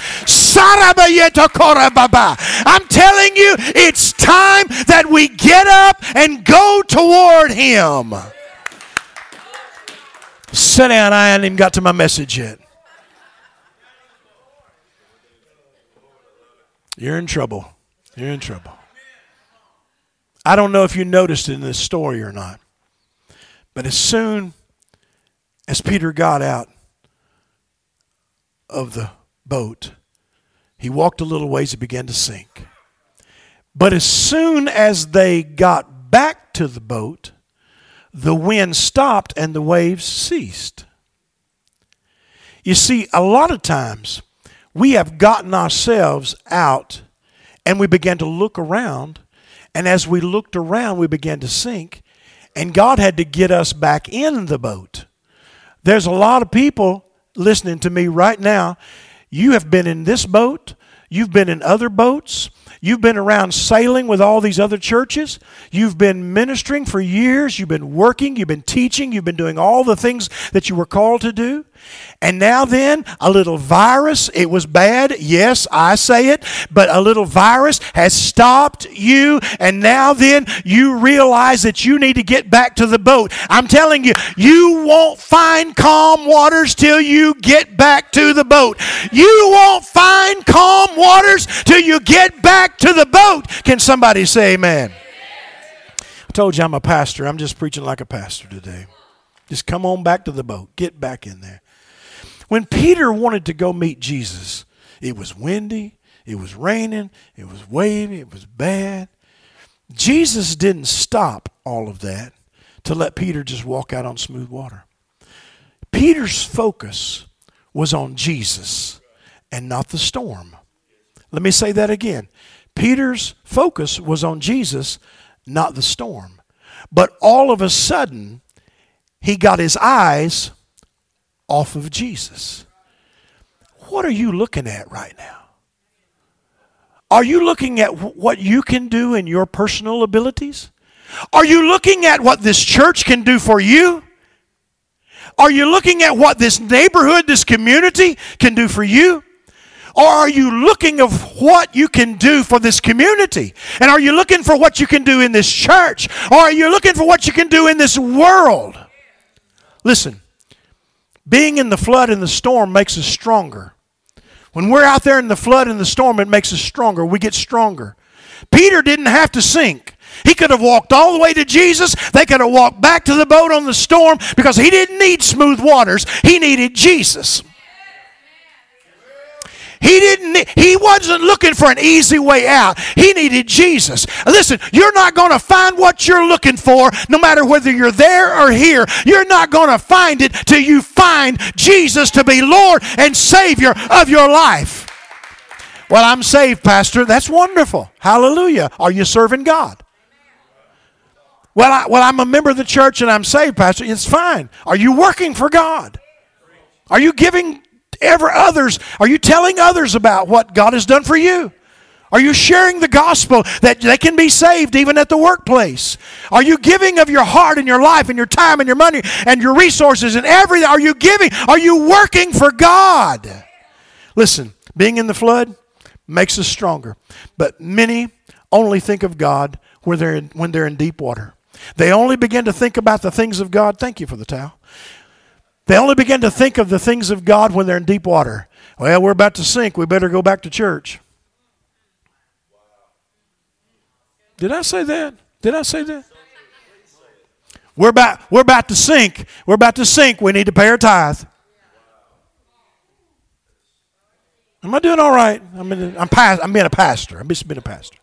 I'm telling you, it's time that we get up and go toward Him. Sit down, I haven't even got to my message yet. You're in trouble. You're in trouble. I don't know if you noticed it in this story or not, but as soon as Peter got out of the boat, he walked a little ways and began to sink. But as soon as they got back to the boat, the wind stopped and the waves ceased. You see, a lot of times we have gotten ourselves out and we began to look around. And as we looked around, we began to sink. And God had to get us back in the boat. There's a lot of people listening to me right now. You have been in this boat, you've been in other boats, You've been around sailing with all these other churches. You've been ministering for years. You've been working. You've been teaching. You've been doing all the things that you were called to do. And now, then, a little virus, it was bad. Yes, I say it. But a little virus has stopped you. And now, then, you realize that you need to get back to the boat. I'm telling you, you won't find calm waters till you get back to the boat. You won't find calm waters till you get back to the boat. Can somebody say amen? I told you I'm a pastor. I'm just preaching like a pastor today. Just come on back to the boat. Get back in there. When Peter wanted to go meet Jesus, it was windy, it was raining, it was wavy, it was bad. Jesus didn't stop all of that to let Peter just walk out on smooth water. Peter's focus was on Jesus and not the storm. Let me say that again. Peter's focus was on Jesus, not the storm. But all of a sudden, he got his eyes off of Jesus. What are you looking at right now? Are you looking at what you can do in your personal abilities? Are you looking at what this church can do for you? Are you looking at what this neighborhood, this community can do for you? Or are you looking of what you can do for this community? And are you looking for what you can do in this church? Or are you looking for what you can do in this world? Listen, being in the flood and the storm makes us stronger. When we're out there in the flood and the storm, it makes us stronger. We get stronger. Peter didn't have to sink. He could have walked all the way to Jesus. They could have walked back to the boat on the storm because he didn't need smooth waters. He needed Jesus. He didn't he wasn't looking for an easy way out. He needed Jesus. Listen, you're not going to find what you're looking for no matter whether you're there or here. You're not going to find it till you find Jesus to be Lord and Savior of your life. Well, I'm saved, Pastor. That's wonderful. Hallelujah. Are you serving God? Well, I, well, I'm a member of the church and I'm saved, Pastor. It's fine. Are you working for God? Are you giving ever others? Are you telling others about what God has done for you? Are you sharing the gospel that they can be saved even at the workplace? Are you giving of your heart and your life and your time and your money and your resources and everything? Are you giving? Are you working for God? Listen, being in the flood makes us stronger, but many only think of God when they're in, when they're in deep water. They only begin to think about the things of God. Thank you for the towel. They only begin to think of the things of God when they're in deep water. Well, we're about to sink. We better go back to church. Did I say that? Did I say that? We're about, we're about to sink. We're about to sink. We need to pay our tithe. Am I doing all right? I'm, in, I'm, past, I'm being a pastor. I'm just being a pastor.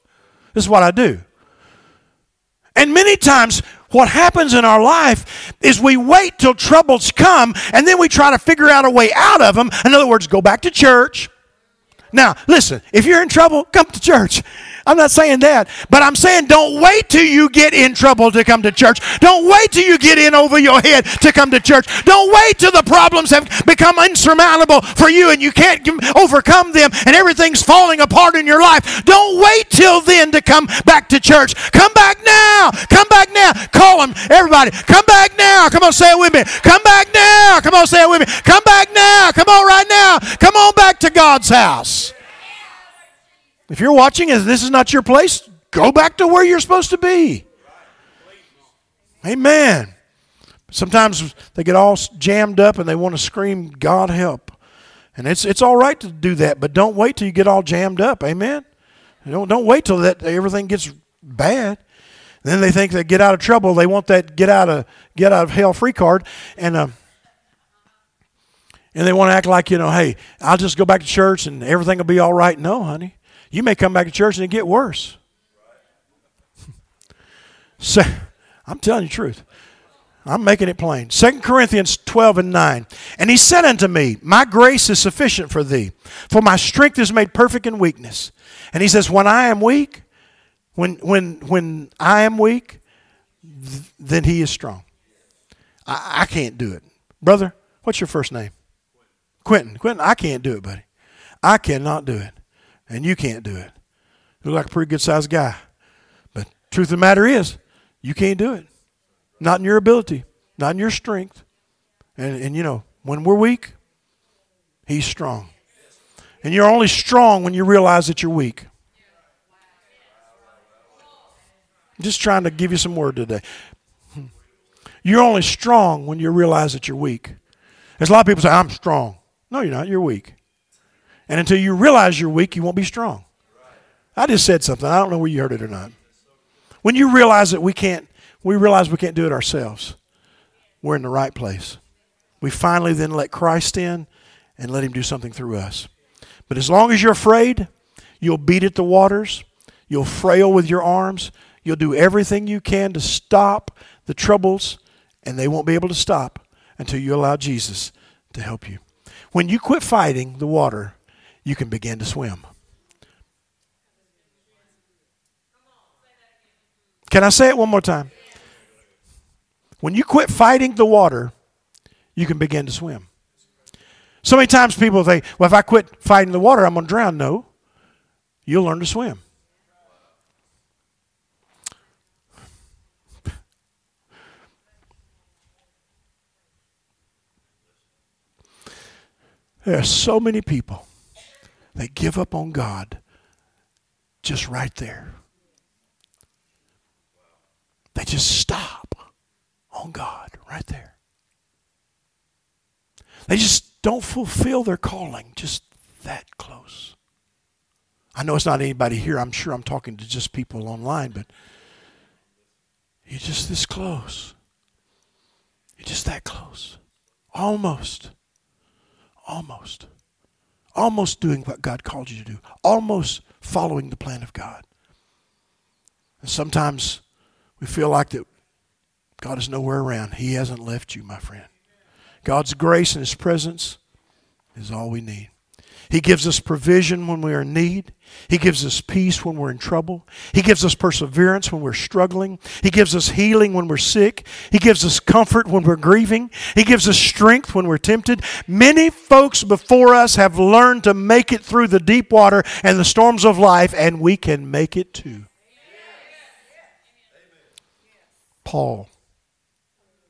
This is what I do. And many times, what happens in our life is we wait till troubles come and then we try to figure out a way out of them. In other words, go back to church. Now, listen, if you're in trouble, come to church. I'm not saying that, but I'm saying don't wait till you get in trouble to come to church. Don't wait till you get in over your head to come to church. Don't wait till the problems have become insurmountable for you and you can't overcome them and everything's falling apart in your life. Don't wait till then to come back to church. Come back now. Come back now. Call them, everybody. Come back now. Come on, say it with me. Come back now. Come on, say it with me. Come back now. Come on, right now. Come on back to God's house. If you're watching and this is not your place, go back to where you're supposed to be. Amen. Sometimes they get all jammed up and they want to scream, God help. And it's, it's all right to do that, but don't wait till you get all jammed up. Amen. Don't, don't wait till that everything gets bad. then they think they get out of trouble. They want that get out of get out of hell free card, and uh, and they want to act like you know, hey, I'll just go back to church and everything will be all right. No, honey, you may come back to church and it get worse. so, I'm telling you the truth. I'm making it plain. 2 Corinthians 12 and 9. And he said unto me, My grace is sufficient for thee, for my strength is made perfect in weakness. And he says, When I am weak, when, when, when I am weak, th- then he is strong. I, I can't do it. Brother, what's your first name? Quentin. Quentin, I can't do it, buddy. I cannot do it. And you can't do it. You look like a pretty good sized guy. But truth of the matter is, you can't do it. Not in your ability, not in your strength. And, and you know, when we're weak, he's strong. And you're only strong when you realize that you're weak. I'm just trying to give you some word today. You're only strong when you realize that you're weak. There's a lot of people say, I'm strong. No, you're not. You're weak. And until you realize you're weak, you won't be strong. I just said something. I don't know where you heard it or not. When you realize that we can't, we realize we can't do it ourselves, we're in the right place. We finally then let Christ in and let Him do something through us. But as long as you're afraid, you'll beat at the waters, you'll frail with your arms, you'll do everything you can to stop the troubles, and they won't be able to stop until you allow Jesus to help you. When you quit fighting the water, you can begin to swim. Can I say it one more time? When you quit fighting the water, you can begin to swim. So many times people think, well, if I quit fighting the water, I'm going to drown. No, you'll learn to swim. There are so many people that give up on God just right there. They just stop on God right there. They just don't fulfill their calling just that close. I know it's not anybody here. I'm sure I'm talking to just people online, but you're just this close. You're just that close. Almost. Almost. Almost doing what God called you to do. Almost following the plan of God. And sometimes we feel like that God is nowhere around. He hasn't left you, my friend. God's grace and His presence is all we need. He gives us provision when we are in need. He gives us peace when we're in trouble. He gives us perseverance when we're struggling. He gives us healing when we're sick. He gives us comfort when we're grieving. He gives us strength when we're tempted. Many folks before us have learned to make it through the deep water and the storms of life, and we can make it too. Paul,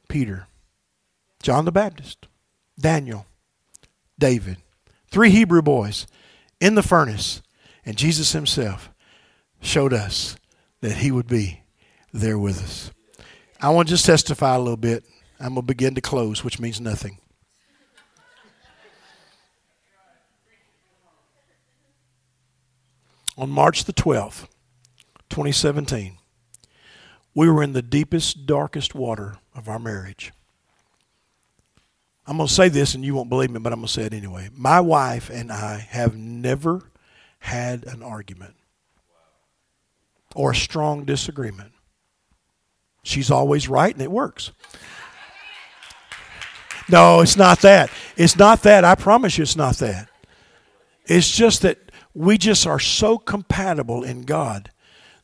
Peter, John the Baptist, Daniel, David, three Hebrew boys in the furnace, and Jesus himself showed us that he would be there with us. I want to just testify a little bit. I'm going to begin to close, which means nothing. On March the 12th, 2017, we were in the deepest, darkest water of our marriage. I'm going to say this and you won't believe me, but I'm going to say it anyway. My wife and I have never had an argument or a strong disagreement. She's always right and it works. No, it's not that. It's not that. I promise you it's not that. It's just that we just are so compatible in God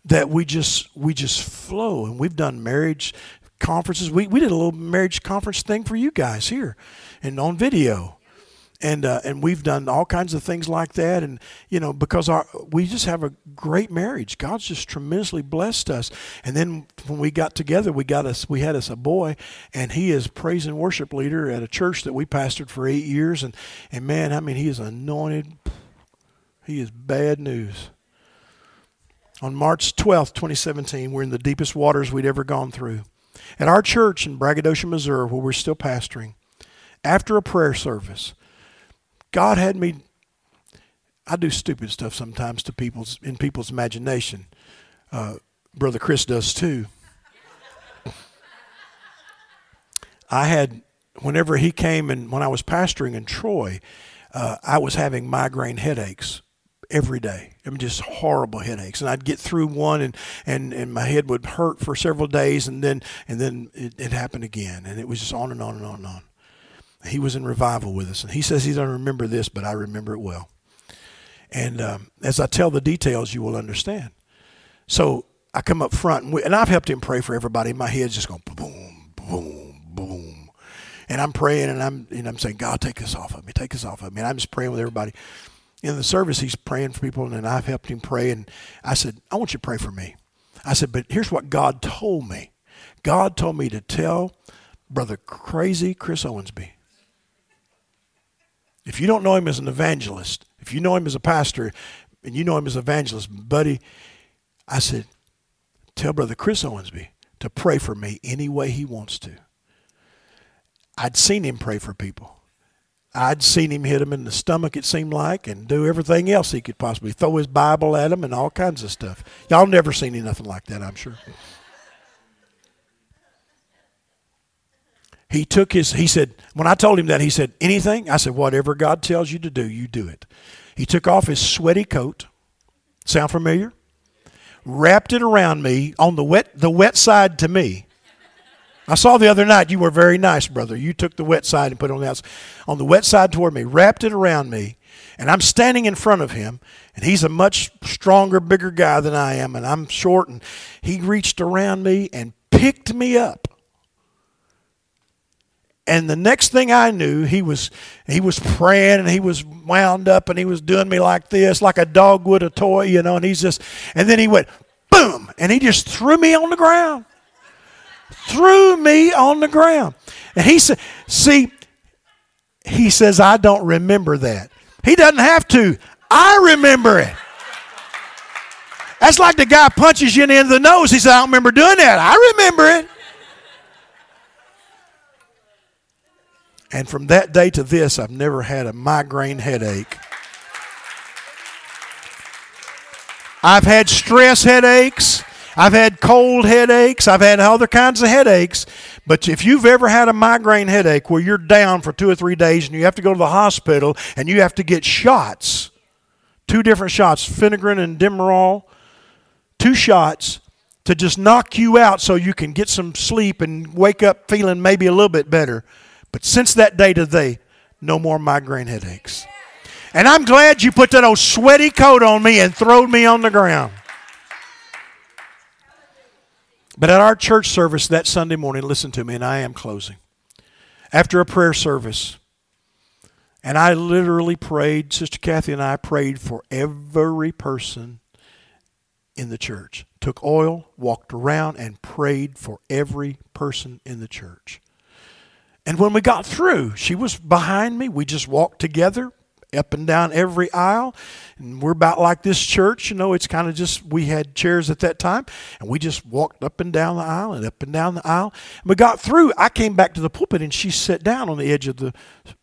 that we just we just flow and we've done marriage conferences. We, we did a little marriage conference thing for you guys here and on video. And uh, and we've done all kinds of things like that. And you know because our we just have a great marriage. God's just tremendously blessed us. And then when we got together we got us we had us a boy and he is praise and worship leader at a church that we pastored for eight years. And and man i mean he is anointed. He is bad news. On March 12th, 2017, we're in the deepest waters we'd ever gone through. At our church in Braggadocio, Missouri, where we're still pastoring, after a prayer service, God had me. I do stupid stuff sometimes to people's in people's imagination. Uh, Brother Chris does too. I had, whenever he came and when I was pastoring in Troy, uh, I was having migraine headaches every day. I mean, just horrible headaches. And I'd get through one, and, and, and my head would hurt for several days, and then and then it, it happened again, and it was just on and on and on and on. He was in revival with us, and he says he doesn't remember this, but I remember it well. And um, as I tell the details, you will understand. So I come up front, and, we, and I've helped him pray for everybody. My head's just going boom, boom, boom, and I'm praying, and I'm and I'm saying, God, take this off of me, take this off of me. And I'm just praying with everybody in the service, he's praying for people, and then I've helped him pray. And I said, I want you to pray for me. I said, but here's what God told me. God told me to tell Brother Crazy Chris Owensby. If you don't know him as an evangelist, if you know him as a pastor, and you know him as an evangelist, buddy, I said, tell Brother Chris Owensby to pray for me any way he wants to. I'd seen him pray for people. I'd seen him hit him in the stomach, it seemed like, and do everything else he could possibly throw his Bible at him and all kinds of stuff. Y'all never seen anything like that, I'm sure. He took his, he said, when I told him that, he said, anything? I said, whatever God tells you to do, you do it. He took off his sweaty coat. Sound familiar? Wrapped it around me on the wet, the wet side to me I saw the other night you were very nice, brother. You took the wet side and put it on the outside. On the wet side toward me, wrapped it around me, and I'm standing in front of him, and he's a much stronger, bigger guy than I am, and I'm short, and he reached around me and picked me up. And the next thing I knew, he was he was praying and he was wound up and he was doing me like this, like a dog would a toy, you know, and he's just and then he went boom and he just threw me on the ground threw me on the ground. And he said, See, he says, I don't remember that. He doesn't have to. I remember it. That's like the guy punches you in the end of the nose. He said, I don't remember doing that. I remember it. And from that day to this, I've never had a migraine headache. I've had stress headaches. I've had cold headaches. I've had other kinds of headaches. But if you've ever had a migraine headache where you're down for two or three days and you have to go to the hospital and you have to get shots, two different shots, Phenergan and Demerol, two shots to just knock you out so you can get some sleep and wake up feeling maybe a little bit better. But since that day to day, no more migraine headaches. And I'm glad you put that old sweaty coat on me and throwed me on the ground. But at our church service that Sunday morning, listen to me, and I am closing. After a prayer service, and I literally prayed, Sister Kathy and I prayed for every person in the church. Took oil, walked around, and prayed for every person in the church. And when we got through, she was behind me. We just walked together, up and down every aisle. And we're about like this church, you know, it's kind of just, we had chairs at that time, and we just walked up and down the aisle and up and down the aisle. And we got through. I came back to the pulpit, and she sat down on the edge of the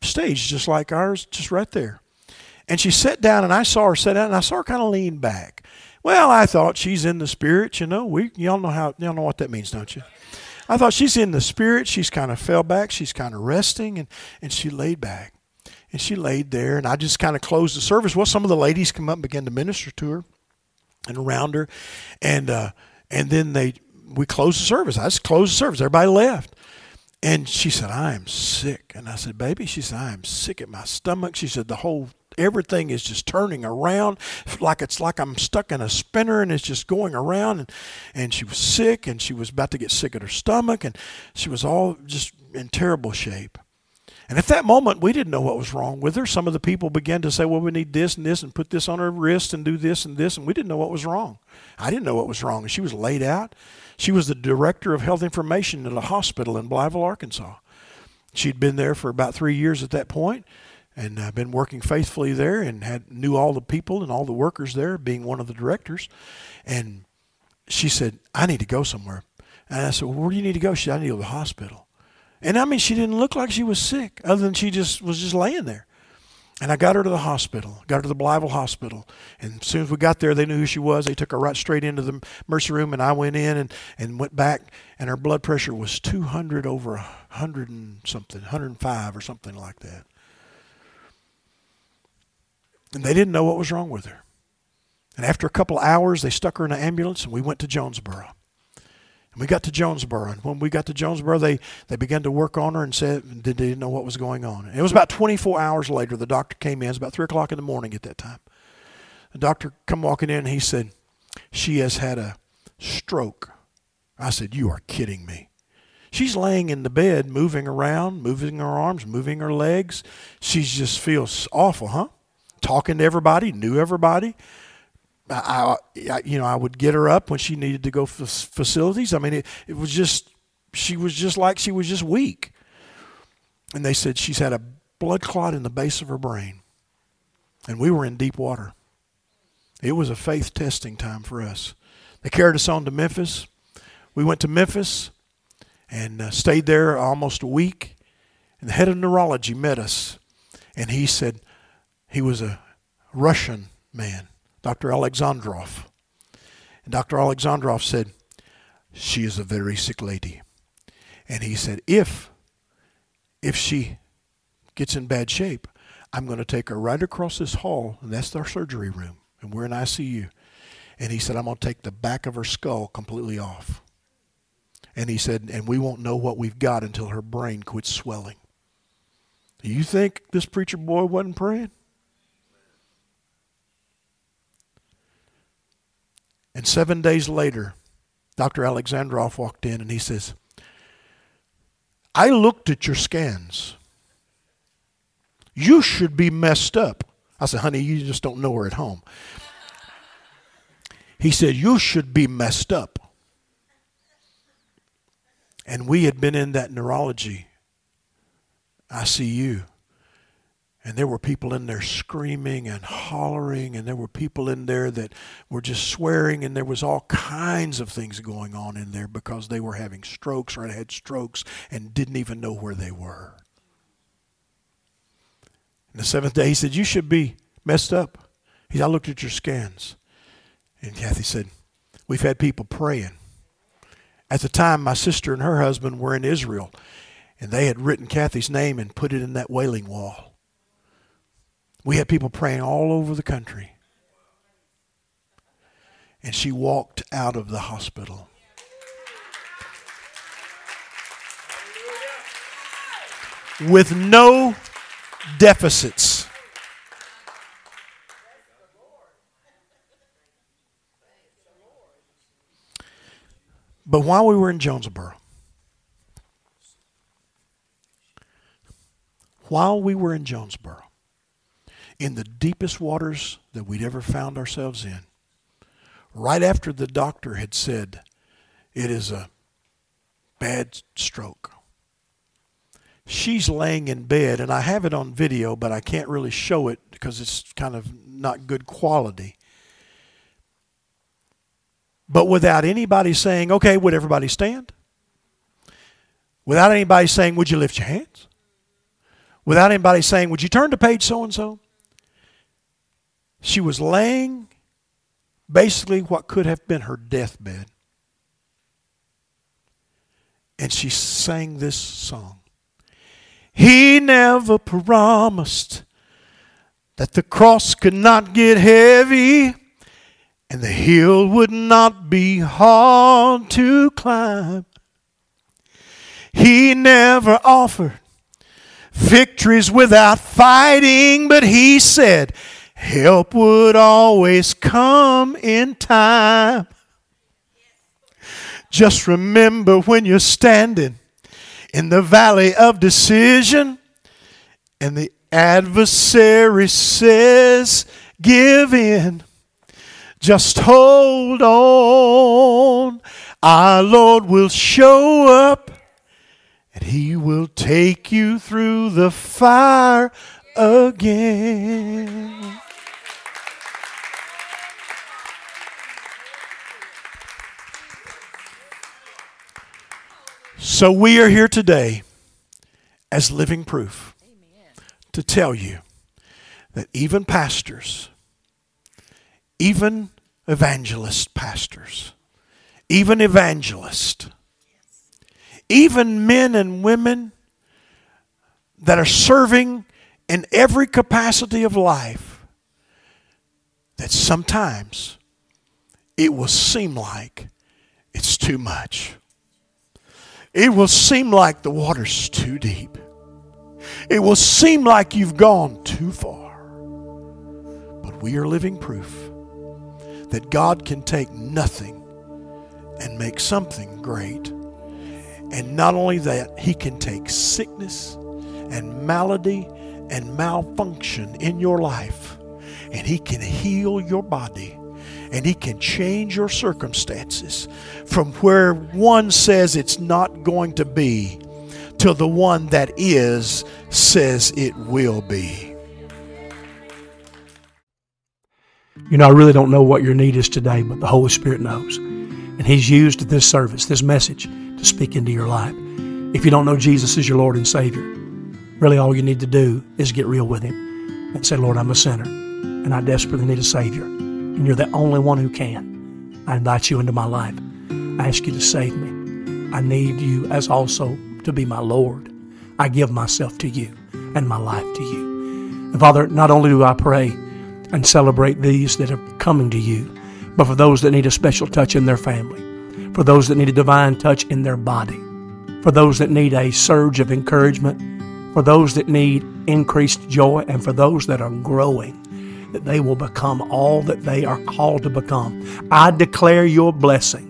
stage, just like ours, just right there. And she sat down, and I saw her sit down, and I saw her kind of lean back. Well, I thought she's in the spirit, you know. We y'all know how y'all know what that means, don't you? I thought she's in the spirit. She's kind of fell back. She's kind of resting, and, and she laid back. And she laid there, and I just kind of closed the service. Well, some of the ladies come up and began to minister to her and around her, and uh, and then they we closed the service. I just closed the service. Everybody left. And she said, I am sick. And I said, Baby, she said, I am sick at my stomach. She said, The whole everything is just turning around like it's like I'm stuck in a spinner and it's just going around and and she was sick and she was about to get sick at her stomach and she was all just in terrible shape. And at that moment, we didn't know what was wrong with her. Some of the people began to say, well, we need this and this and put this on her wrist and do this and this. And we didn't know what was wrong. I didn't know what was wrong. She was laid out. She was the director of health information at a hospital in Blytheville, Arkansas. She'd been there for about three years at that point and uh, been working faithfully there and had knew all the people and all the workers there, being one of the directors. And she said, I need to go somewhere. And I said, well, where do you need to go? She said, I need to go to the hospital. And I mean, she didn't look like she was sick, other than she just was just laying there. And I got her to the hospital, got her to the Blytheville Hospital. And as soon as we got there, they knew who she was. They took her right straight into the mercy room, and I went in and, and went back, and her blood pressure was 200 over 100 and something, 105 or something like that. And they didn't know what was wrong with her. And after a couple hours, they stuck her in an ambulance and we went to Jonesboro. And we got to Jonesboro. And when we got to Jonesboro, they, they began to work on her and said they didn't know what was going on. And it was about 24 hours later, the doctor came in. It was about 3 o'clock in the morning at that time. The doctor come walking in and he said, She has had a stroke. I said, You are kidding me. She's laying in the bed, moving around, moving her arms, moving her legs. She just feels awful, huh? Talking to everybody, knew everybody. I, I, you know, I would get her up when she needed to go to facilities. I mean, it, it was just, she was just like she was just weak. And they said she's had a blood clot in the base of her brain. And we were in deep water. It was a faith testing time for us. They carried us on to Memphis. We went to Memphis and uh, stayed there almost a week. And the head of neurology met us. And he said, he was a Russian man. Dr. Alexandrov. And Dr. Alexandrov said, She is a very sick lady. And he said, If if she gets in bad shape, I'm going to take her right across this hall, and that's our surgery room, and we're in ICU. And he said, I'm going to take the back of her skull completely off. And he said, and we won't know what we've got until her brain quits swelling. Do you think this preacher boy wasn't praying? And seven days later, Dr. Alexandrov walked in and he says, I looked at your scans. You should be messed up. I said, honey, you just don't know her at home. He said, You should be messed up. And we had been in that neurology ICU and there were people in there screaming and hollering, and there were people in there that were just swearing, and there was all kinds of things going on in there because they were having strokes or had strokes and didn't even know where they were. And the seventh day, he said, You should be messed up. He said, I looked at your scans. And Kathy said, We've had people praying. At the time, my sister and her husband were in Israel, and they had written Kathy's name and put it in that wailing wall. We had people praying all over the country. And she walked out of the hospital. With no deficits. But while we were in Jonesboro, while we were in Jonesboro, in the deepest waters that we'd ever found ourselves in, right after the doctor had said it is a bad stroke. She's laying in bed, and I have it on video, but I can't really show it because it's kind of not good quality. But without anybody saying, okay, would everybody stand? Without anybody saying, would you lift your hands? Without anybody saying, would you turn to page so and so? She was laying basically what could have been her deathbed. And she sang this song. He never promised that the cross could not get heavy and the hill would not be hard to climb. He never offered victories without fighting, but he said, Help would always come in time. Just remember when you're standing in the valley of decision and the adversary says, Give in. Just hold on. Our Lord will show up and He will take you through the fire again. So we are here today as living proof Amen. to tell you that even pastors, even evangelist pastors, even evangelists, even men and women that are serving in every capacity of life, that sometimes it will seem like it's too much. It will seem like the water's too deep. It will seem like you've gone too far. But we are living proof that God can take nothing and make something great. And not only that, He can take sickness and malady and malfunction in your life, and He can heal your body and He can change your circumstances from where one says it's not going to be to the one that is says it will be. You know, I really don't know what your need is today, but the Holy Spirit knows. And He's used this service, this message, to speak into your life. If you don't know Jesus as your Lord and Savior, really all you need to do is get real with Him and say, Lord, I'm a sinner and I desperately need a Savior and you're the only one who can. I invite you into my life. I ask you to save me. I need you as also to be my Lord. I give myself to you and my life to you. And Father, not only do I pray and celebrate these that are coming to you, but for those that need a special touch in their family, for those that need a divine touch in their body, for those that need a surge of encouragement, for those that need increased joy, and for those that are growing that they will become all that they are called to become. I declare your blessing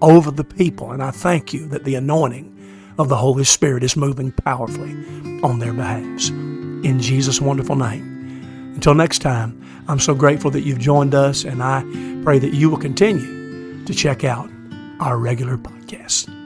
over the people, and I thank you that the anointing of the Holy Spirit is moving powerfully on their behalves. In Jesus' wonderful name. Until next time, I'm so grateful that you've joined us, and I pray that you will continue to check out our regular podcasts.